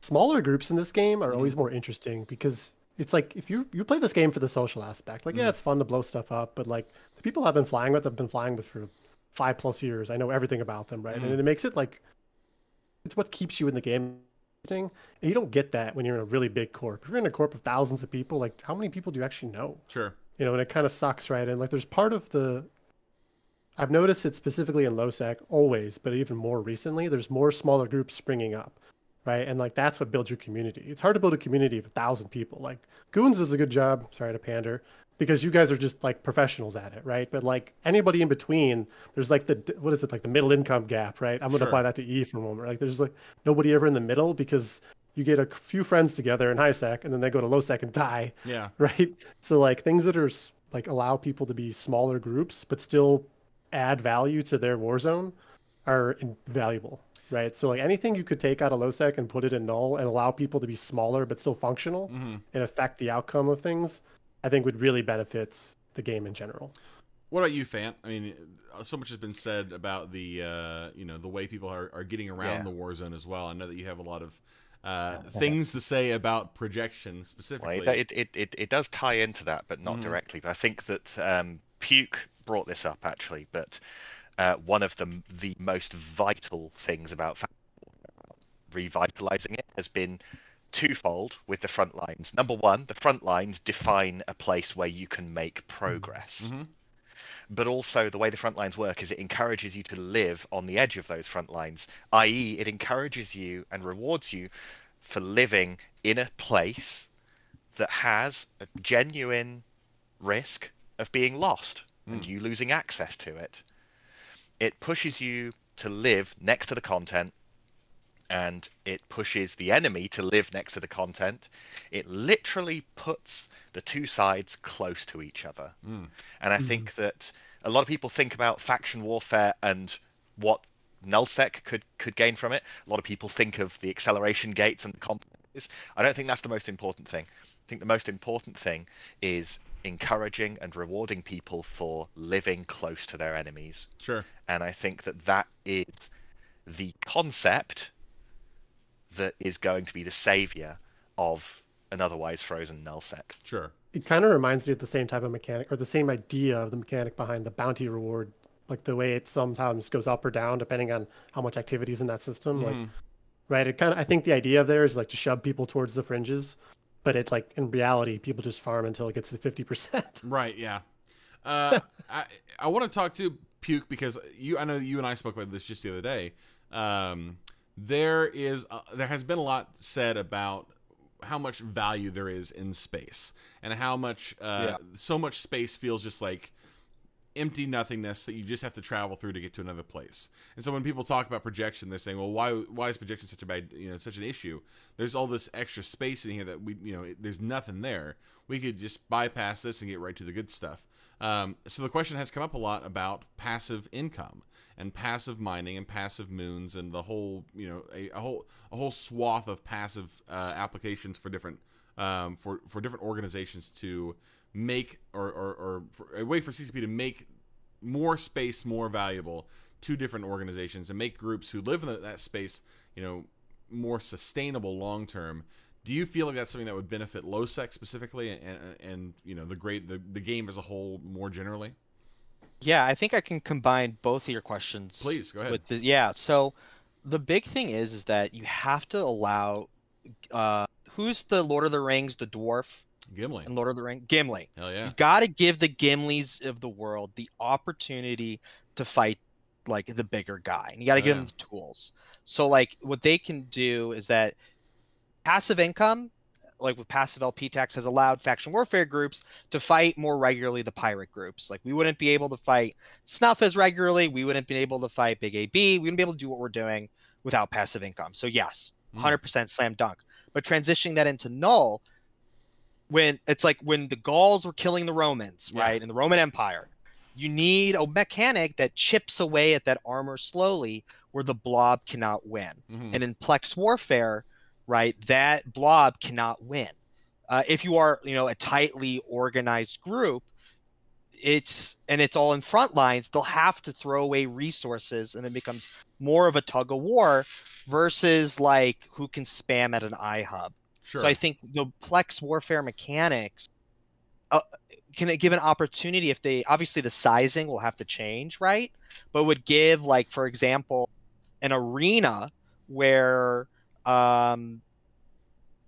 smaller groups in this game are Mm-hmm. always more interesting because it's like if you you play this game for the social aspect, like Mm-hmm. yeah, it's fun to blow stuff up, but like the people I've been flying with, I've been flying with for five plus years. I know everything about them, right? Mhm. And it makes it like it's what keeps you in the game. And you don't get that when you're in a really big corp. If you're in a corp of thousands of people, like how many people do you actually know? Sure. you know, and it kind of sucks, right? And like, there's part of the, I've noticed it specifically in lowsec always, but even more recently, there's more smaller groups springing up, right? And like, that's what builds your community. It's hard to build a community of a thousand people. Like, Goons does a good job, sorry to pander, because you guys are just like professionals at it, right? But like anybody in between, there's like the, what is it, like the middle income gap, right? I'm going to Sure. apply that to E for a moment. Like, there's like nobody ever in the middle because you get a few friends together in high sec and then they go to low sec and die Yeah. (laughs) right? So like things that are like allow people to be smaller groups but still add value to their war zone are invaluable, right? So like anything you could take out of low sec and put it in null and allow people to be smaller but still functional hmm and affect the outcome of things, I think would really benefit the game in general. What about you, Fant? I mean, uh, so much has been said about the uh, you know the way people are, are getting around Yeah. the war zone as well. I know that you have a lot of uh, things to say about projection Well, specifically. it, it, it, it does tie into that, but not Mhm. directly. But I think that um, Puke brought this up actually. But uh, one of the the most vital things about revitalizing it has been twofold with the front lines. Number one, the front lines define a place where you can make progress. Mhm. but also the way the front lines work is it encourages you to live on the edge of those front lines, i.e., it encourages you and rewards you for living in a place that has a genuine risk of being lost and Mm. you losing access to it. It pushes you to live next to the content and it pushes the enemy to live next to the content. It literally puts the two sides close to each other. Mm. And I think that a lot of people think about faction warfare and what nullsec could could gain from it. A lot of people think of the acceleration gates and the compromises. I don't think that's the most important thing. I think the most important thing is encouraging and rewarding people for living close to their enemies. Sure. And I think that that is the concept that is going to be the savior of an otherwise frozen nullsec. Sure. It kind of reminds me of the same type of mechanic or the same idea of the mechanic behind the bounty reward, like the way it sometimes goes up or down depending on how much activity is in that system. Like, Mhm. right? It kind of I think the idea of there is like to shove people towards the fringes, but it like in reality people just farm until it gets to fifty percent. (laughs) Right. Yeah. Uh, (laughs) I I want to talk to Puke because you I know you and I spoke about this just the other day. Um, there is uh there has been a lot said about how much value there is in space and how much uh, Yeah. so much space feels just like empty nothingness that you just have to travel through to get to another place. And so when people talk about projection, they're saying, "Well, why why is projection such a bad you know such an issue? There's all this extra space in here that we you know it, there's nothing there. We could just bypass this and get right to the good stuff." Um, so the question has come up a lot about passive income and passive mining and passive moons and the whole you know a, a whole a whole swath of passive uh, applications for different um, for for different organizations to make or, or, or for, a way for CCP to make more space more valuable to different organizations and make groups who live in that- that space you know more sustainable long term do you feel like that's something that would benefit lowsec specifically and, and, and you know the great the, the game as a whole more generally Yeah, I think I can combine both of your questions. Please, go ahead. With the, yeah, so the big thing is is that you have to allow uh who's the Lord of the Rings, the dwarf gimli And Lord of the Rings? Gimli. hell yeah You got to give the Gimlis of the world the opportunity to fight like the bigger guy. And you got to Oh, give yeah. them the tools. So like what they can do is that passive income like with passive LP tax has allowed faction warfare groups to fight more regularly the pirate groups. Like we wouldn't be able to fight Snuff as regularly, we wouldn't be able to fight Big AB, we wouldn't be able to do what we're doing without passive income. So yes, Mm. 100% slam dunk. But transitioning that into null when it's like when the Gauls were killing the Romans, Yeah. right, in the Roman Empire, you need a mechanic that chips away at that armor slowly where the blob cannot win. Mhm. And in Plex Warfare, right, that blob cannot win. Uh, if you are, you know, a tightly organized group, it's and it's all in front lines, they'll have to throw away resources, and it becomes more of a tug of war versus like who can spam at an iHub. sure So I think the Plex Warfare mechanics uh, can give an opportunity if they obviously the sizing will have to change, right? But would give like for example an arena where um,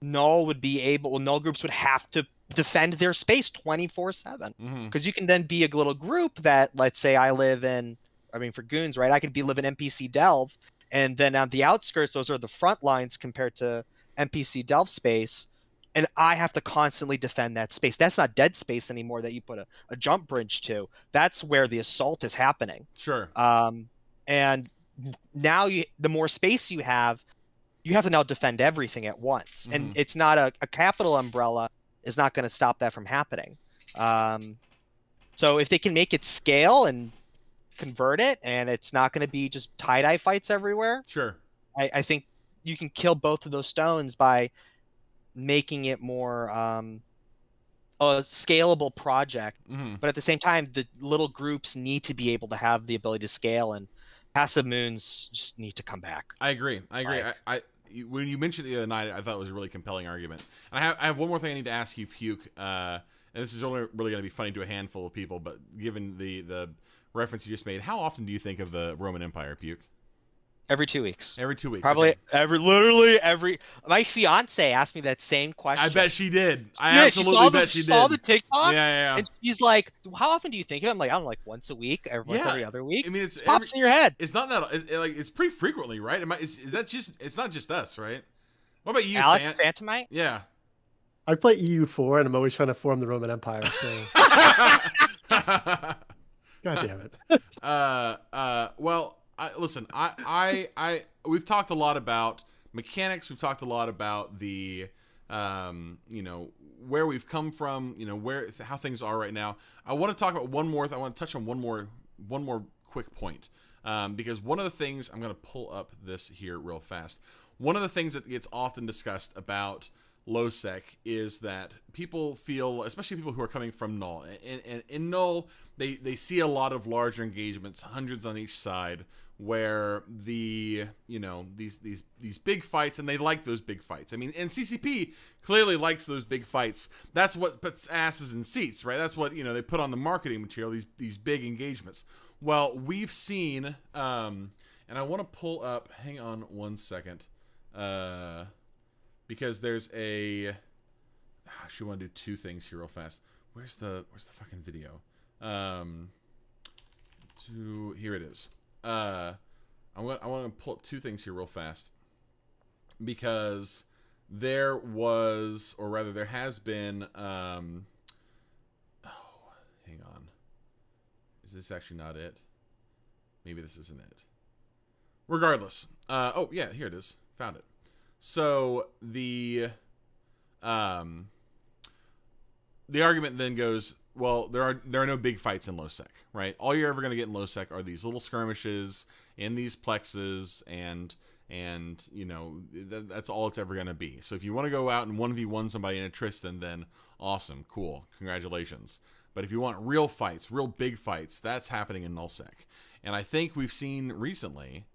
null would be able well, null groups would have to defend their space 24/7 Mhm. because you can then be a little group that let's say I live in I mean for goons right I could be live in NPC Delve and then on the outskirts those are the front lines compared to NPC Delve space and I have to constantly defend that space. That's not dead space anymore that you put a, a jump bridge to. That's where the assault is happening. Sure. Um, and now you the more space you have you have to now defend everything at once Mhm. and it's not a, a capital umbrella is not going to stop that from happening um, so if they can make it scale and convert it and it's not going to be just tie-dye fights everywhere sure I, I think you can kill both of those stones by making it more um, a scalable project hmm but at the same time the little groups need to be able to have the ability to scale and passive moons just need to come back I agree. I agree. Like- I, I when you mentioned it the other night, I thought it was a really compelling argument. And I have I have one more thing I need to ask you, Puke. Uh, and this is only really going to be funny to a handful of people, but given the the reference you just made, how often do you think of the Roman Empire, Puke? Every two weeks. Every two weeks. Probably okay. every, literally every. My fiance asked me that same question. I bet she did. I yeah, absolutely she saw bet the, she did. saw the TikTok, yeah, yeah, yeah. and she's like, "How often do you think of it?" I'm like, "I don't like once a week, or once every other week." I mean, it's It pops every- in your head. It's not that it, it, like it's pretty frequently, right? Am I, is, is that just? It's not just us, right? What about you, Alex Fan? Phantomite. Yeah. I play EU4 and I'm always trying to form the Roman Empire. So (laughs) God damn it. (laughs) uh, uh, well, I, listen, I, I, I, we've talked a lot about mechanics. We've talked a lot about the, um, you know, where we've come from. You know, where how things are right now. I want to talk about one more. I want to touch on one more, one more quick point, um, because one of the things I'm going to pull up this here real fast. One of the things that gets often discussed about low sec is that people feel, especially people who are coming from null, and, and in null they they see a lot of larger engagements, hundreds on each side, where the you know these these these big fights, and they like those big fights. I mean, and CCP clearly likes those big fights. That's what puts asses in seats, right? That's what you know they put on the marketing material. These these big engagements. Well, we've seen, um, and I want to pull up. Hang on one second. Uh, because there's a. I ah, should want to do two things here real fast. Where's the where's the fucking video? Um to here it is. Uh I want I want to pull up two things here real fast because there was or rather there has been um oh hang on. Is this actually not it? Maybe this isn't it. Regardless. Uh oh yeah, here it is. Found it. So the um the argument then goes, well, there are there are no big fights in low sec, right? All you're ever going to get in low sec are these little skirmishes in these plexes and and you know th- that's all it's ever going to be. So if you want to go out and 1v1 somebody in a Tristan then awesome, cool. Congratulations. But if you want real fights, real big fights, that's happening in nullsec. And I think we've seen recently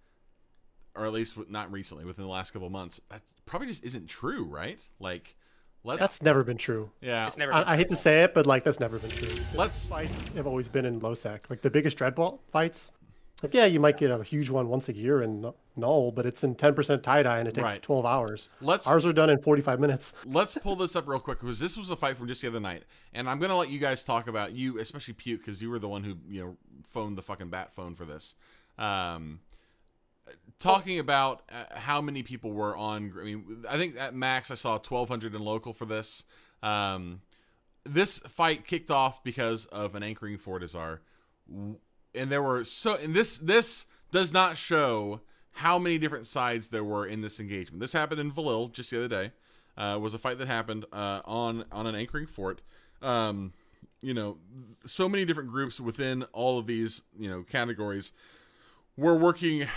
or at least not recently, within the last couple months, that probably just isn't true, right? Like, let's That's never been true. yeah, It's never. I, been I hate to say it, but like that's never been true. let's Fights have always been in low sec. Like the biggest dread brawl fights. Like yeah, you might get a huge one once a year in null, but it's in 10% TiDi and it takes Right. 12 hours. let's Ours are done in 45 minutes. let's pull this up real quick because this was a fight from just the other night, and I'm gonna let you guys talk about you, especially Puke, because you were the one who you know phoned the fucking bat phone for this. Um, talking about uh, how many people were on. I mean, I think at max I saw 1,200 in local for this. Um, this fight kicked off because of an anchoring Fortizar, and there were so. And this this does not show how many different sides there were in this engagement. This happened in Valil just the other day. Uh, was a fight that happened uh, on on an anchoring fort. Um, you know, so many different groups within all of these you know categories were working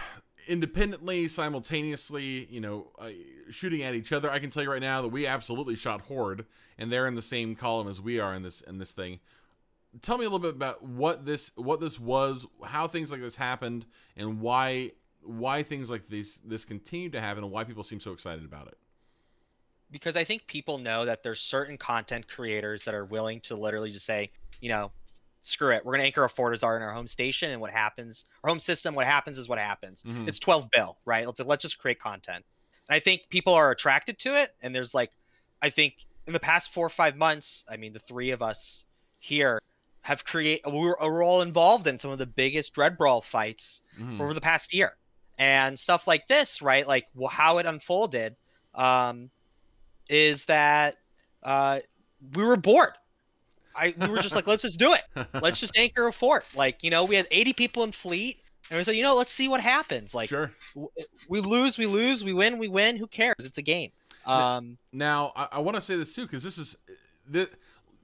independently, simultaneously, you know, uh, shooting at each other. I can tell you right now that we absolutely shot Horde, and they're in the same column as we are in this in this thing. Tell me a little bit about what this what this was, how things like this happened, and why why things like this this continue to happen, and why people seem so excited about it. because I think people know that there's certain content creators that are willing to literally just say, you know, screw it, we're gonna anchor a Fortizar in our home station, and what happens, our home system, what happens is what happens. Mhm. It's 12 bill, right? Let's let's just create content. And I think people are attracted to it, and there's like, I think in the past four or five months, I mean, the three of us here have create we're, we're all involved in some of the biggest dread brawl fights Mhm. over the past year and stuff like this right like wh- how it unfolded um, is that uh, we were bored I, we were just like let's just do it let's just anchor a fort like you know we had 80 people in fleet and we said you know let's see what happens like sure. w- we lose we lose we win we win who cares it's a game um, Now, I, I want to say this too because this is, the,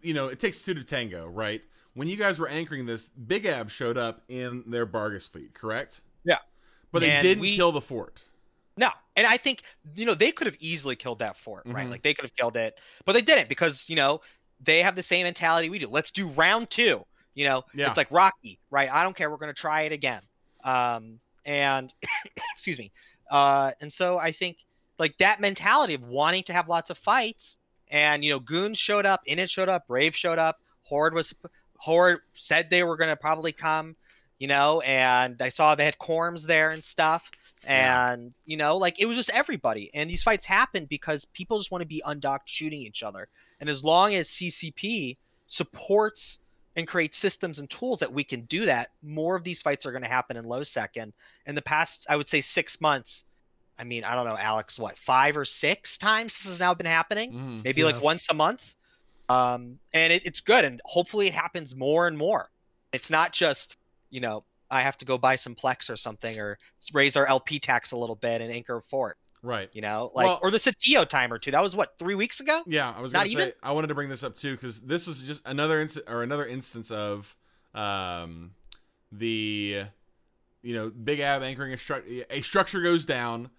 you know, it takes two to tango, right? When you guys were anchoring this, Big Ab showed up in their Barghest fleet, correct? Yeah. But they And didn't we- kill the fort. No, and I think you know they could have easily killed that fort, right? Mhm. Like they could have killed it, but they didn't because you know they have the same mentality we do. Let's do round two. You know, Yeah. it's like Rocky, right? I don't care. We're gonna try it again. Um, and (coughs) excuse me. Uh, and so I think like that mentality of wanting to have lots of fights, and you know, Goons showed up, Init showed up, Brave showed up, Horde was Horde said they were gonna probably come, you know, and I saw they had Corms there and stuff. Yeah. and you know like it was just everybody and these fights happened because people just want to be undocked shooting each other and as long as ccp supports and creates systems and tools that we can do that more of these fights are going to happen in low second. In the past i would say six months i mean i don't know alex what five or six times this has now been happening? Mhm. maybe Yeah. like once a month? Um, and it, it's good and hopefully it happens more and more. It's not just you know i have to go buy some plex or something or raise our lp tax a little bit and anchor a fort Right. you know like Well- or the Sotiyo timer too that was what three weeks ago Yeah, I was Not gonna say even? I wanted to bring this up too because this is just another instance or another instance of um the you know big ab anchoring a, stru- a structure goes down,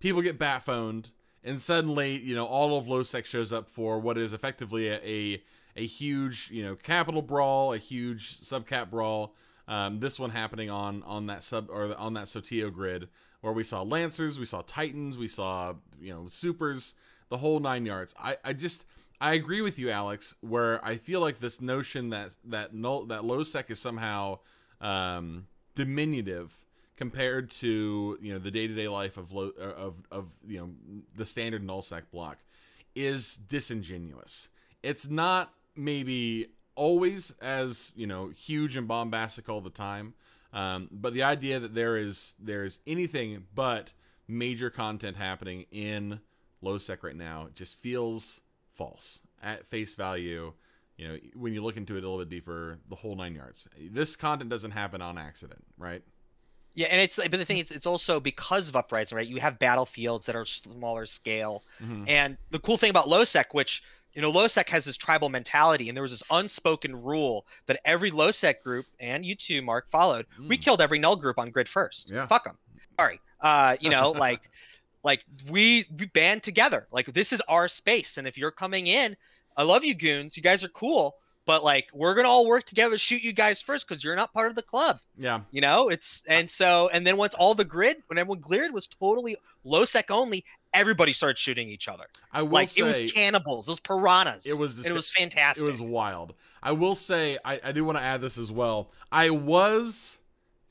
people get bat phoned, and suddenly you know all of low sec shows up for what is effectively a a, a huge you know capital brawl, a huge subcap brawl. Um, this one happening on on that sub or on that Sotiyo grid where we saw lancers, we saw titans, we saw you know supers, the whole nine yards. I I just I agree with you, Alex. Where I feel like this notion that that null that low sec is somehow um, diminutive compared to you know the day to day life of low uh, of of you know the standard null sec block is disingenuous. It's not maybe always as you know huge and bombastic all the time, um, but the idea that there is there is anything but major content happening in low sec right now just feels false at face value. You know, when you look into it a little bit deeper, the whole nine yards. This content doesn't happen on accident, right? yeah and it's but the thing is it's also because of uprising right you have battlefields that are smaller scale Mhm. And the cool thing about lowsec, which you know, lowsec has this tribal mentality, and there was this unspoken rule that every lowsec group, and you too, Mark, followed. We Mm. killed every null group on grid first. Yeah. Fuck them. Sorry. Uh, you know, like, (laughs) like we we band together. Like this is our space, and if you're coming in, I love you goons. You guys are cool, but like we're gonna all work together to shoot you guys first because you're not part of the club. Yeah. You know, it's and so and then once all the grid, when everyone cleared was totally low sec only, everybody started shooting each other. I will Like say it was cannibals, it was piranhas. It was and it was fantastic. It was wild. I will say, I, I do want to add this as well. I was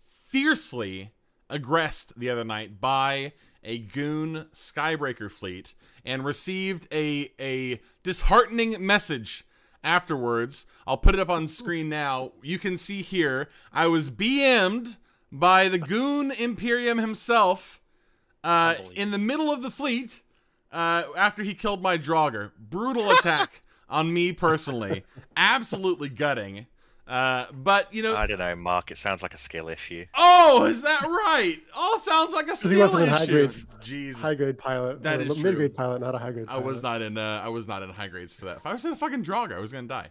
fiercely aggressed the other night by a goon skybreaker fleet and received a a disheartening message afterwards. I'll put it up on screen now. You can see here I was BM'd by the goon Imperium himself uh, in the middle of the fleet uh, after he killed my Draugr. Brutal (laughs) attack on me personally. Absolutely gutting. Uh, but you know, I don't know, Mark. It sounds like a skill issue. oh, is that right? Oh, sounds like a skill he skill wasn't in high issue. grades. Jesus, High grade pilot. That or mid grade pilot, not a high grade I pilot. was not in. Uh, I was not in high grades for that. If I was in a fucking Draugr, I was gonna die.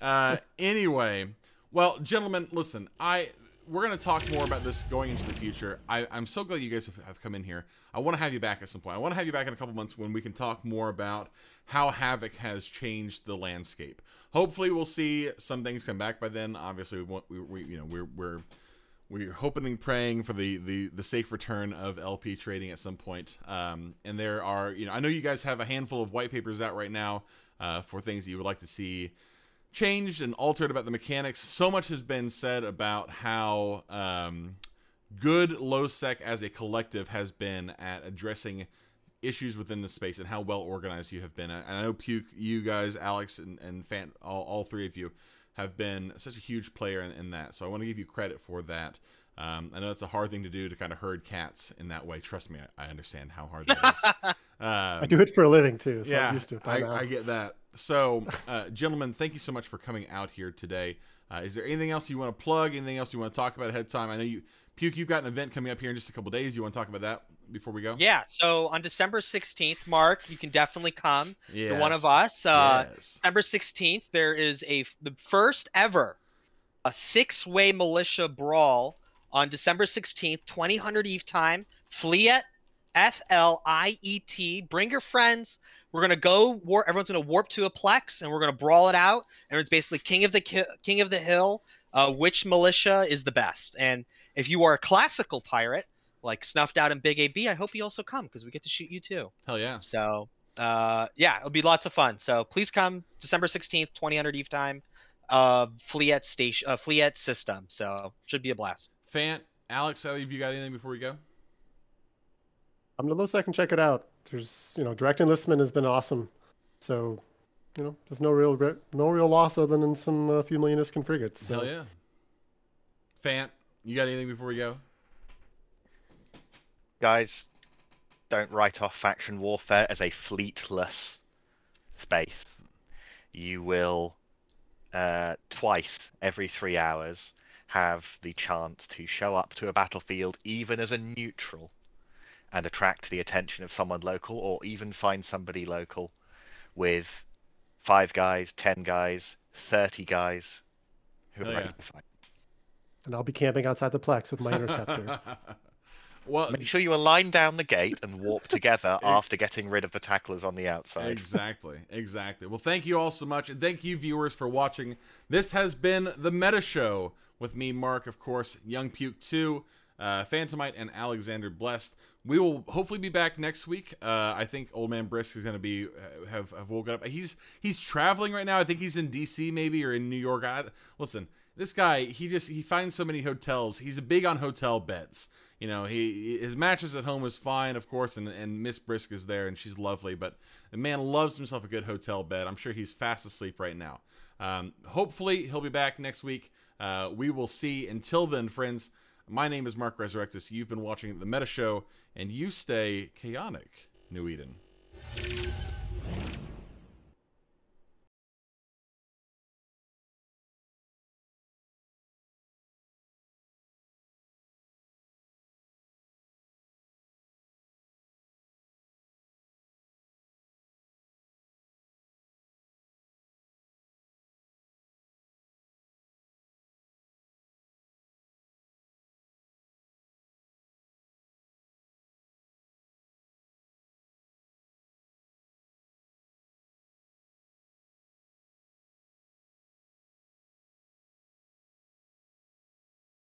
Uh, (laughs) anyway, well, gentlemen, listen. I we're gonna talk more about this going into the future. I, I'm so glad you guys have, have come in here. I want to have you back at some point. I want to have you back in a couple months when we can talk more about how Havoc has changed the landscape. Hopefully, we'll see some things come back by then. Obviously, we, want, we, we you know we're we're we're hoping and praying for the, the the safe return of LP trading at some point. Um, and there are, you know, I know you guys have a handful of white papers out right now uh, for things that you would like to see changed and altered about the mechanics. So much has been said about how um, good low sec as a collective has been at addressing issues within the space and how well organized you have been. And I know Puke, you guys, Alex, and, and Fan, all, all three of you have been such a huge player in, in that. So I want to give you credit for that. Um, I know it's a hard thing to do to kind of herd cats in that way. Trust me, I, I understand how hard that is. Um, (laughs) I do it for a living too, so yeah, I'm used to it I. I get that. So, uh, gentlemen, thank you so much for coming out here today. Uh, is there anything else you want to plug? Anything else you want to talk about ahead of time? I know you, Puke, you've got an event coming up here in just a couple days. You want to talk about that before we go? Yeah, so on December 16th, Mark, you can definitely come Yes. to one of us. Uh, yes. December 16th, there is a the first ever a six-way militia brawl on December 16th, 2000 Eve time. Fleet, F L I E T. Bring your friends. We're gonna go. War- everyone's gonna warp to a plex, and we're gonna brawl it out. And it's basically king of the ki- king of the hill. Uh, which militia is the best? And if you are a classical pirate, like snuffed out in Big AB, I hope you also come because we get to shoot you too. Hell yeah. So uh, yeah, it'll be lots of fun. So please come December 16th, 2000 Eve time. Uh, Fleet station, uh, Fleet system. So should be a blast. Fant, Alex, have you got anything before we go? Come to Lowsec and check it out. There's, you know, direct enlistment has been awesome. So, you know, there's no real re- no real loss other than some uh, few million ISK in frigates. So. Hell yeah. Fant, you got anything before we go? Guys, don't write off faction warfare as a fleetless space. You will uh, twice every three hours have the chance to show up to a battlefield even as a neutral and attract the attention of someone local or even find somebody local with five guys, ten guys, thirty guys who are Hell ready yeah. to fight. And I'll be camping outside the Plex with my interceptor. (laughs) well, Make sure you align down the gate and warp together (laughs) after getting rid of the tacklers on the outside. Exactly, exactly. Well, thank you all so much, and thank you, viewers, for watching. This has been the Meta Show with me, Mark, of course, Young Puke 2, uh, Phantomite, and Alexander Blessed. We will hopefully be back next week. Uh, I think Old Man Brisc is going to be uh, have, have woken up. He's he's traveling right now. I think he's in D.C. maybe or in New York. I, listen, this guy he just he finds so many hotels. He's big on hotel beds. You know, he his mattress at home is fine, of course, and and Miss Brisc is there, and she's lovely. But the man loves himself a good hotel bed. I'm sure he's fast asleep right now. Um, hopefully, he'll be back next week. Uh, we will see. Until then, friends, my name is Mark Resurrectus. You've been watching the Meta Show, and you stay chaotic, New Eden.